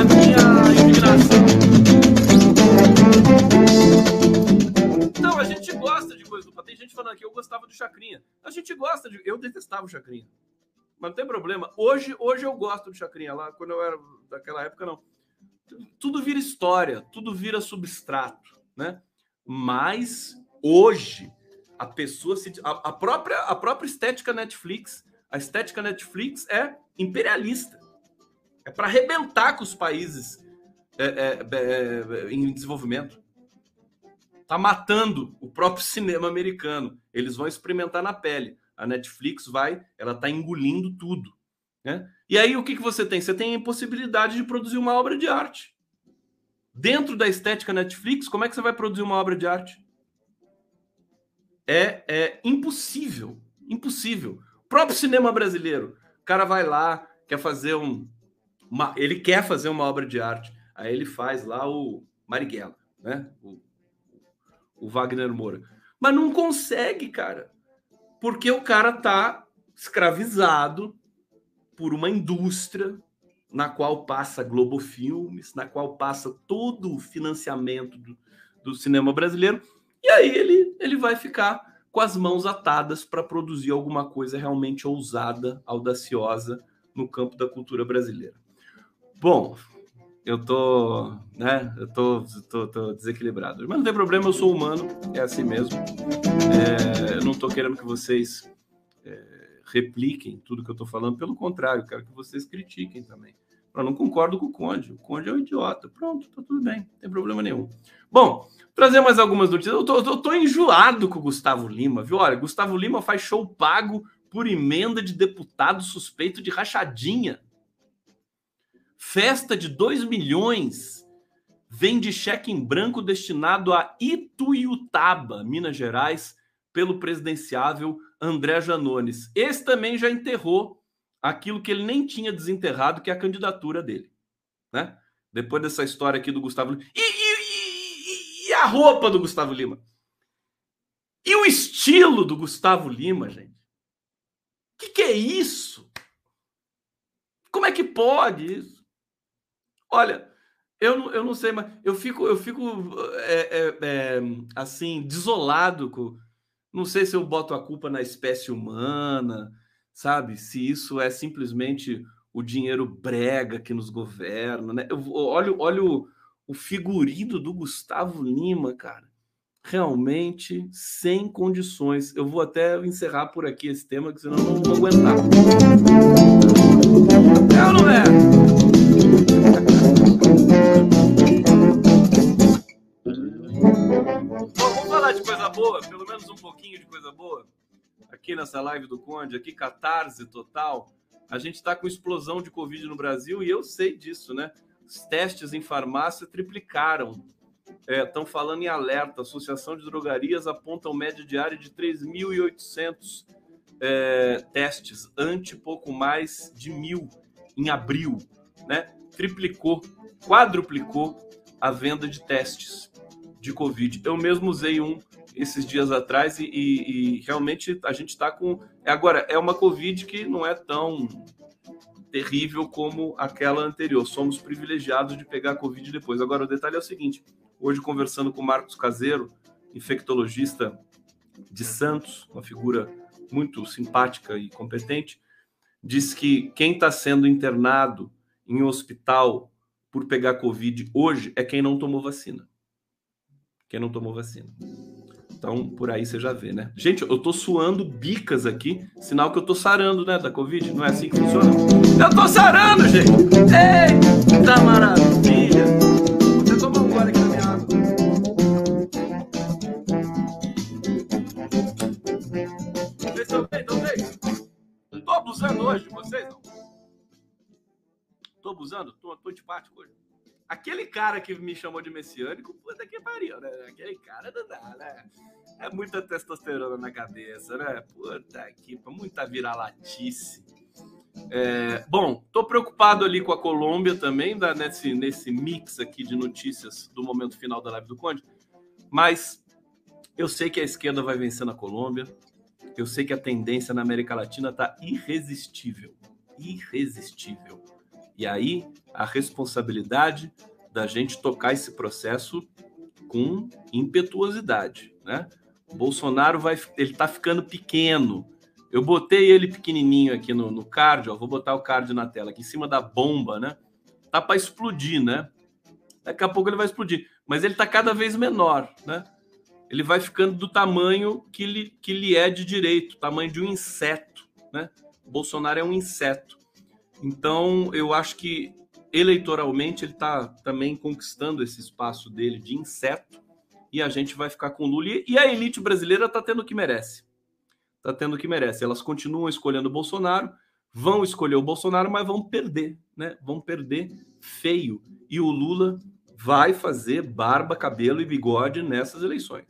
minha indignação. Então, a gente gosta de coisa do Tem gente falando aqui, eu gostava do Chacrinha. A gente gosta de. Eu detestava o Chacrinha. Mas não tem problema. Hoje, hoje eu gosto do Chacrinha. Lá, quando eu era daquela época, não tudo vira história, tudo vira substrato, né? Mas hoje a pessoa se a, a própria a própria estética Netflix, a estética Netflix é imperialista, é para arrebentar com os países é, é, é, em desenvolvimento. Tá matando o próprio cinema americano. Eles vão experimentar na pele. A Netflix vai, ela tá engolindo tudo. Né? E aí o que, que você tem? Você tem a impossibilidade de produzir uma obra de arte. Dentro da estética Netflix, como é que você vai produzir uma obra de arte? É, é impossível. Impossível. O próprio cinema brasileiro. O cara vai lá, quer fazer um. Uma, ele quer fazer uma obra de arte. Aí ele faz lá o Marighella, né? O, o Wagner Moura. Mas não consegue, cara. Porque o cara tá escravizado por uma indústria na qual passa Globo Filmes, na qual passa todo o financiamento do, do cinema brasileiro, e aí ele, ele vai ficar com as mãos atadas para produzir alguma coisa realmente ousada, audaciosa no campo da cultura brasileira. Bom, eu tô, né, eu tô, tô, tô desequilibrado, mas não tem problema, eu sou humano, é assim mesmo. É, eu não tô querendo que vocês é, repliquem tudo que eu estou falando, pelo contrário, quero que vocês critiquem também. Eu não concordo com o Conde, o Conde é um idiota. Pronto, tá tudo bem, não tem problema nenhum. Bom, trazer mais algumas notícias. Eu tô, eu tô enjoado com o Gustavo Lima, viu? Olha, Gustavo Lima faz show pago por emenda de deputado suspeito de rachadinha. Festa de 2 milhões vende cheque em branco destinado a Ituiutaba, Minas Gerais, pelo presidenciável André Janones. Esse também já enterrou aquilo que ele nem tinha desenterrado, que é a candidatura dele. Né? Depois dessa história aqui do Gustavo Lima. E, e, e, e a roupa do Gustavo Lima? E o estilo do Gustavo Lima, gente? O que, que é isso? Como é que pode isso? Olha, eu não, eu não sei, mas eu fico, eu fico é, é, é, assim, desolado com, não sei se eu boto a culpa na espécie humana, sabe? Se isso é simplesmente o dinheiro brega que nos governa, né? Eu, olho, olho o, o figurino do Gustavo Lima, cara. Realmente sem condições. Eu vou até encerrar por aqui esse tema, que senão eu não vou aguentar. É ou não é? Vamos falar de coisa boa, pelo menos um pouquinho de coisa boa. Aqui nessa live do Conde, aqui catarse total. A gente está com explosão de Covid no Brasil e eu sei disso, né? Os testes em farmácia triplicaram. Estão é, falando em alerta. Associação de Drogarias aponta média diária de 3.800 é, testes, ante pouco mais de mil em abril, né? Triplicou, quadruplicou a venda de testes de Covid. Eu mesmo usei um esses dias atrás e, e, e realmente a gente está com. Agora, é uma Covid que não é tão terrível como aquela anterior. Somos privilegiados de pegar Covid depois. Agora, o detalhe é o seguinte: hoje, conversando com o Marcos Caseiro, infectologista de Santos, uma figura muito simpática e competente, diz que quem está sendo internado em hospital por pegar Covid hoje é quem não tomou vacina quem não tomou vacina. Então, por aí você já vê, né? Gente, eu tô suando bicas aqui, sinal que eu tô sarando, né, da Covid. Não é assim que funciona? Eu tô sarando, gente! Eita maravilha! Você até um aqui da minha água. Vocês estão bem? Estão bem? Não tô abusando hoje de vocês, não. Tô abusando? Tô, tô parte hoje. Aquele cara que me chamou de messiânico, puta que pariu, né? Aquele cara não dá, né? É muita testosterona na cabeça, né? Puta que muita vira-latice. É, bom, tô preocupado ali com a Colômbia também, da, nesse, nesse mix aqui de notícias do momento final da live do Conde. Mas eu sei que a esquerda vai vencer na Colômbia. Eu sei que a tendência na América Latina tá irresistível. Irresistível. E aí, a responsabilidade da gente tocar esse processo com impetuosidade, né? O Bolsonaro vai, ele tá ficando pequeno. Eu botei ele pequenininho aqui no, no card, ó, vou botar o card na tela aqui em cima da bomba, né? Tá para explodir, né? Daqui a pouco ele vai explodir, mas ele tá cada vez menor, né? Ele vai ficando do tamanho que lhe, que lhe é de direito, tamanho de um inseto, né? O Bolsonaro é um inseto. Então, eu acho que eleitoralmente ele está também conquistando esse espaço dele de inseto e a gente vai ficar com Lula. E a elite brasileira está tendo o que merece. Está tendo o que merece. Elas continuam escolhendo o Bolsonaro, vão escolher o Bolsonaro, mas vão perder, né? Vão perder feio. E o Lula vai fazer barba, cabelo e bigode nessas eleições.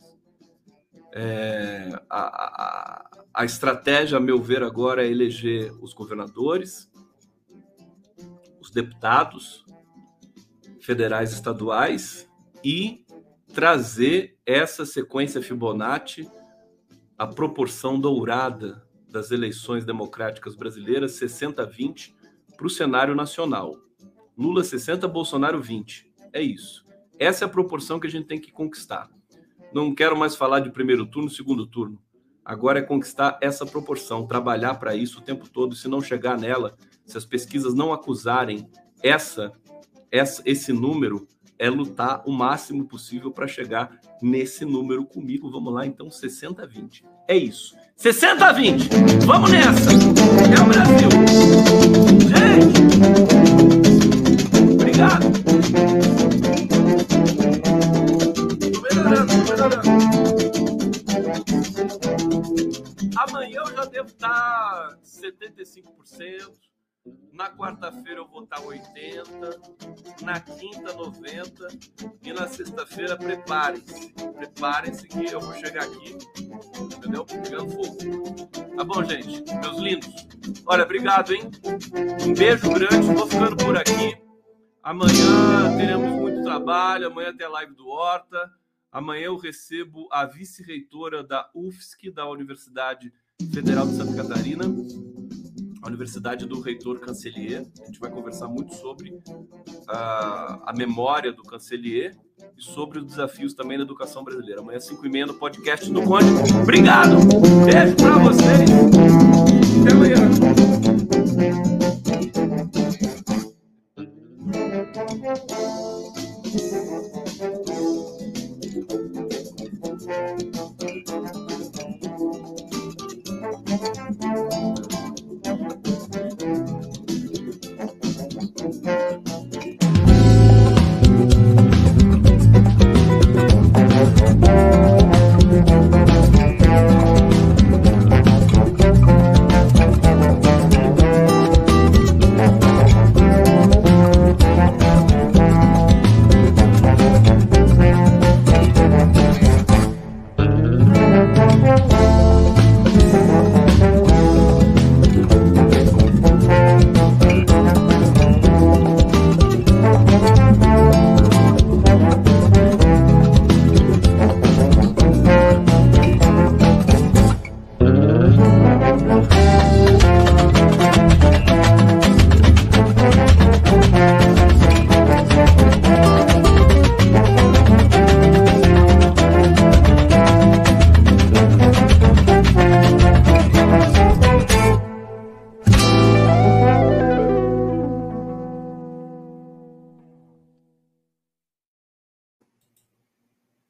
É, a, a, a estratégia, a meu ver, agora é eleger os governadores, deputados federais estaduais e trazer essa sequência Fibonacci, a proporção dourada das eleições democráticas brasileiras, 60-20, para o cenário nacional. Lula 60, Bolsonaro 20. É isso. Essa é a proporção que a gente tem que conquistar. Não quero mais falar de primeiro turno, segundo turno. Agora é conquistar essa proporção, trabalhar para isso o tempo todo. Se não chegar nela, se as pesquisas não acusarem essa, essa esse número, é lutar o máximo possível para chegar nesse número comigo. Vamos lá, então, 60-20. É isso. 60-20. Vamos nessa. É o Brasil. Gente, obrigado. Tô melhorando, tô melhorando. Amanhã eu já devo estar 75%. Na quarta-feira eu vou estar 80, na quinta 90 e na sexta-feira preparem-se. Preparem-se que eu vou chegar aqui, entendeu? Pegando fogo. Tá bom, gente? Meus lindos. Olha, obrigado, hein? Um beijo grande, vou ficando por aqui. Amanhã teremos muito trabalho, amanhã tem a live do Horta. Amanhã eu recebo a vice-reitora da UFSC, da Universidade Federal de Santa Catarina, a Universidade do Reitor Cancelier. A gente vai conversar muito sobre a, a memória do Cancelier e sobre os desafios também da educação brasileira. Amanhã, 5 e meia, no podcast do Conde. Obrigado! Beijo pra vocês! Até amanhã!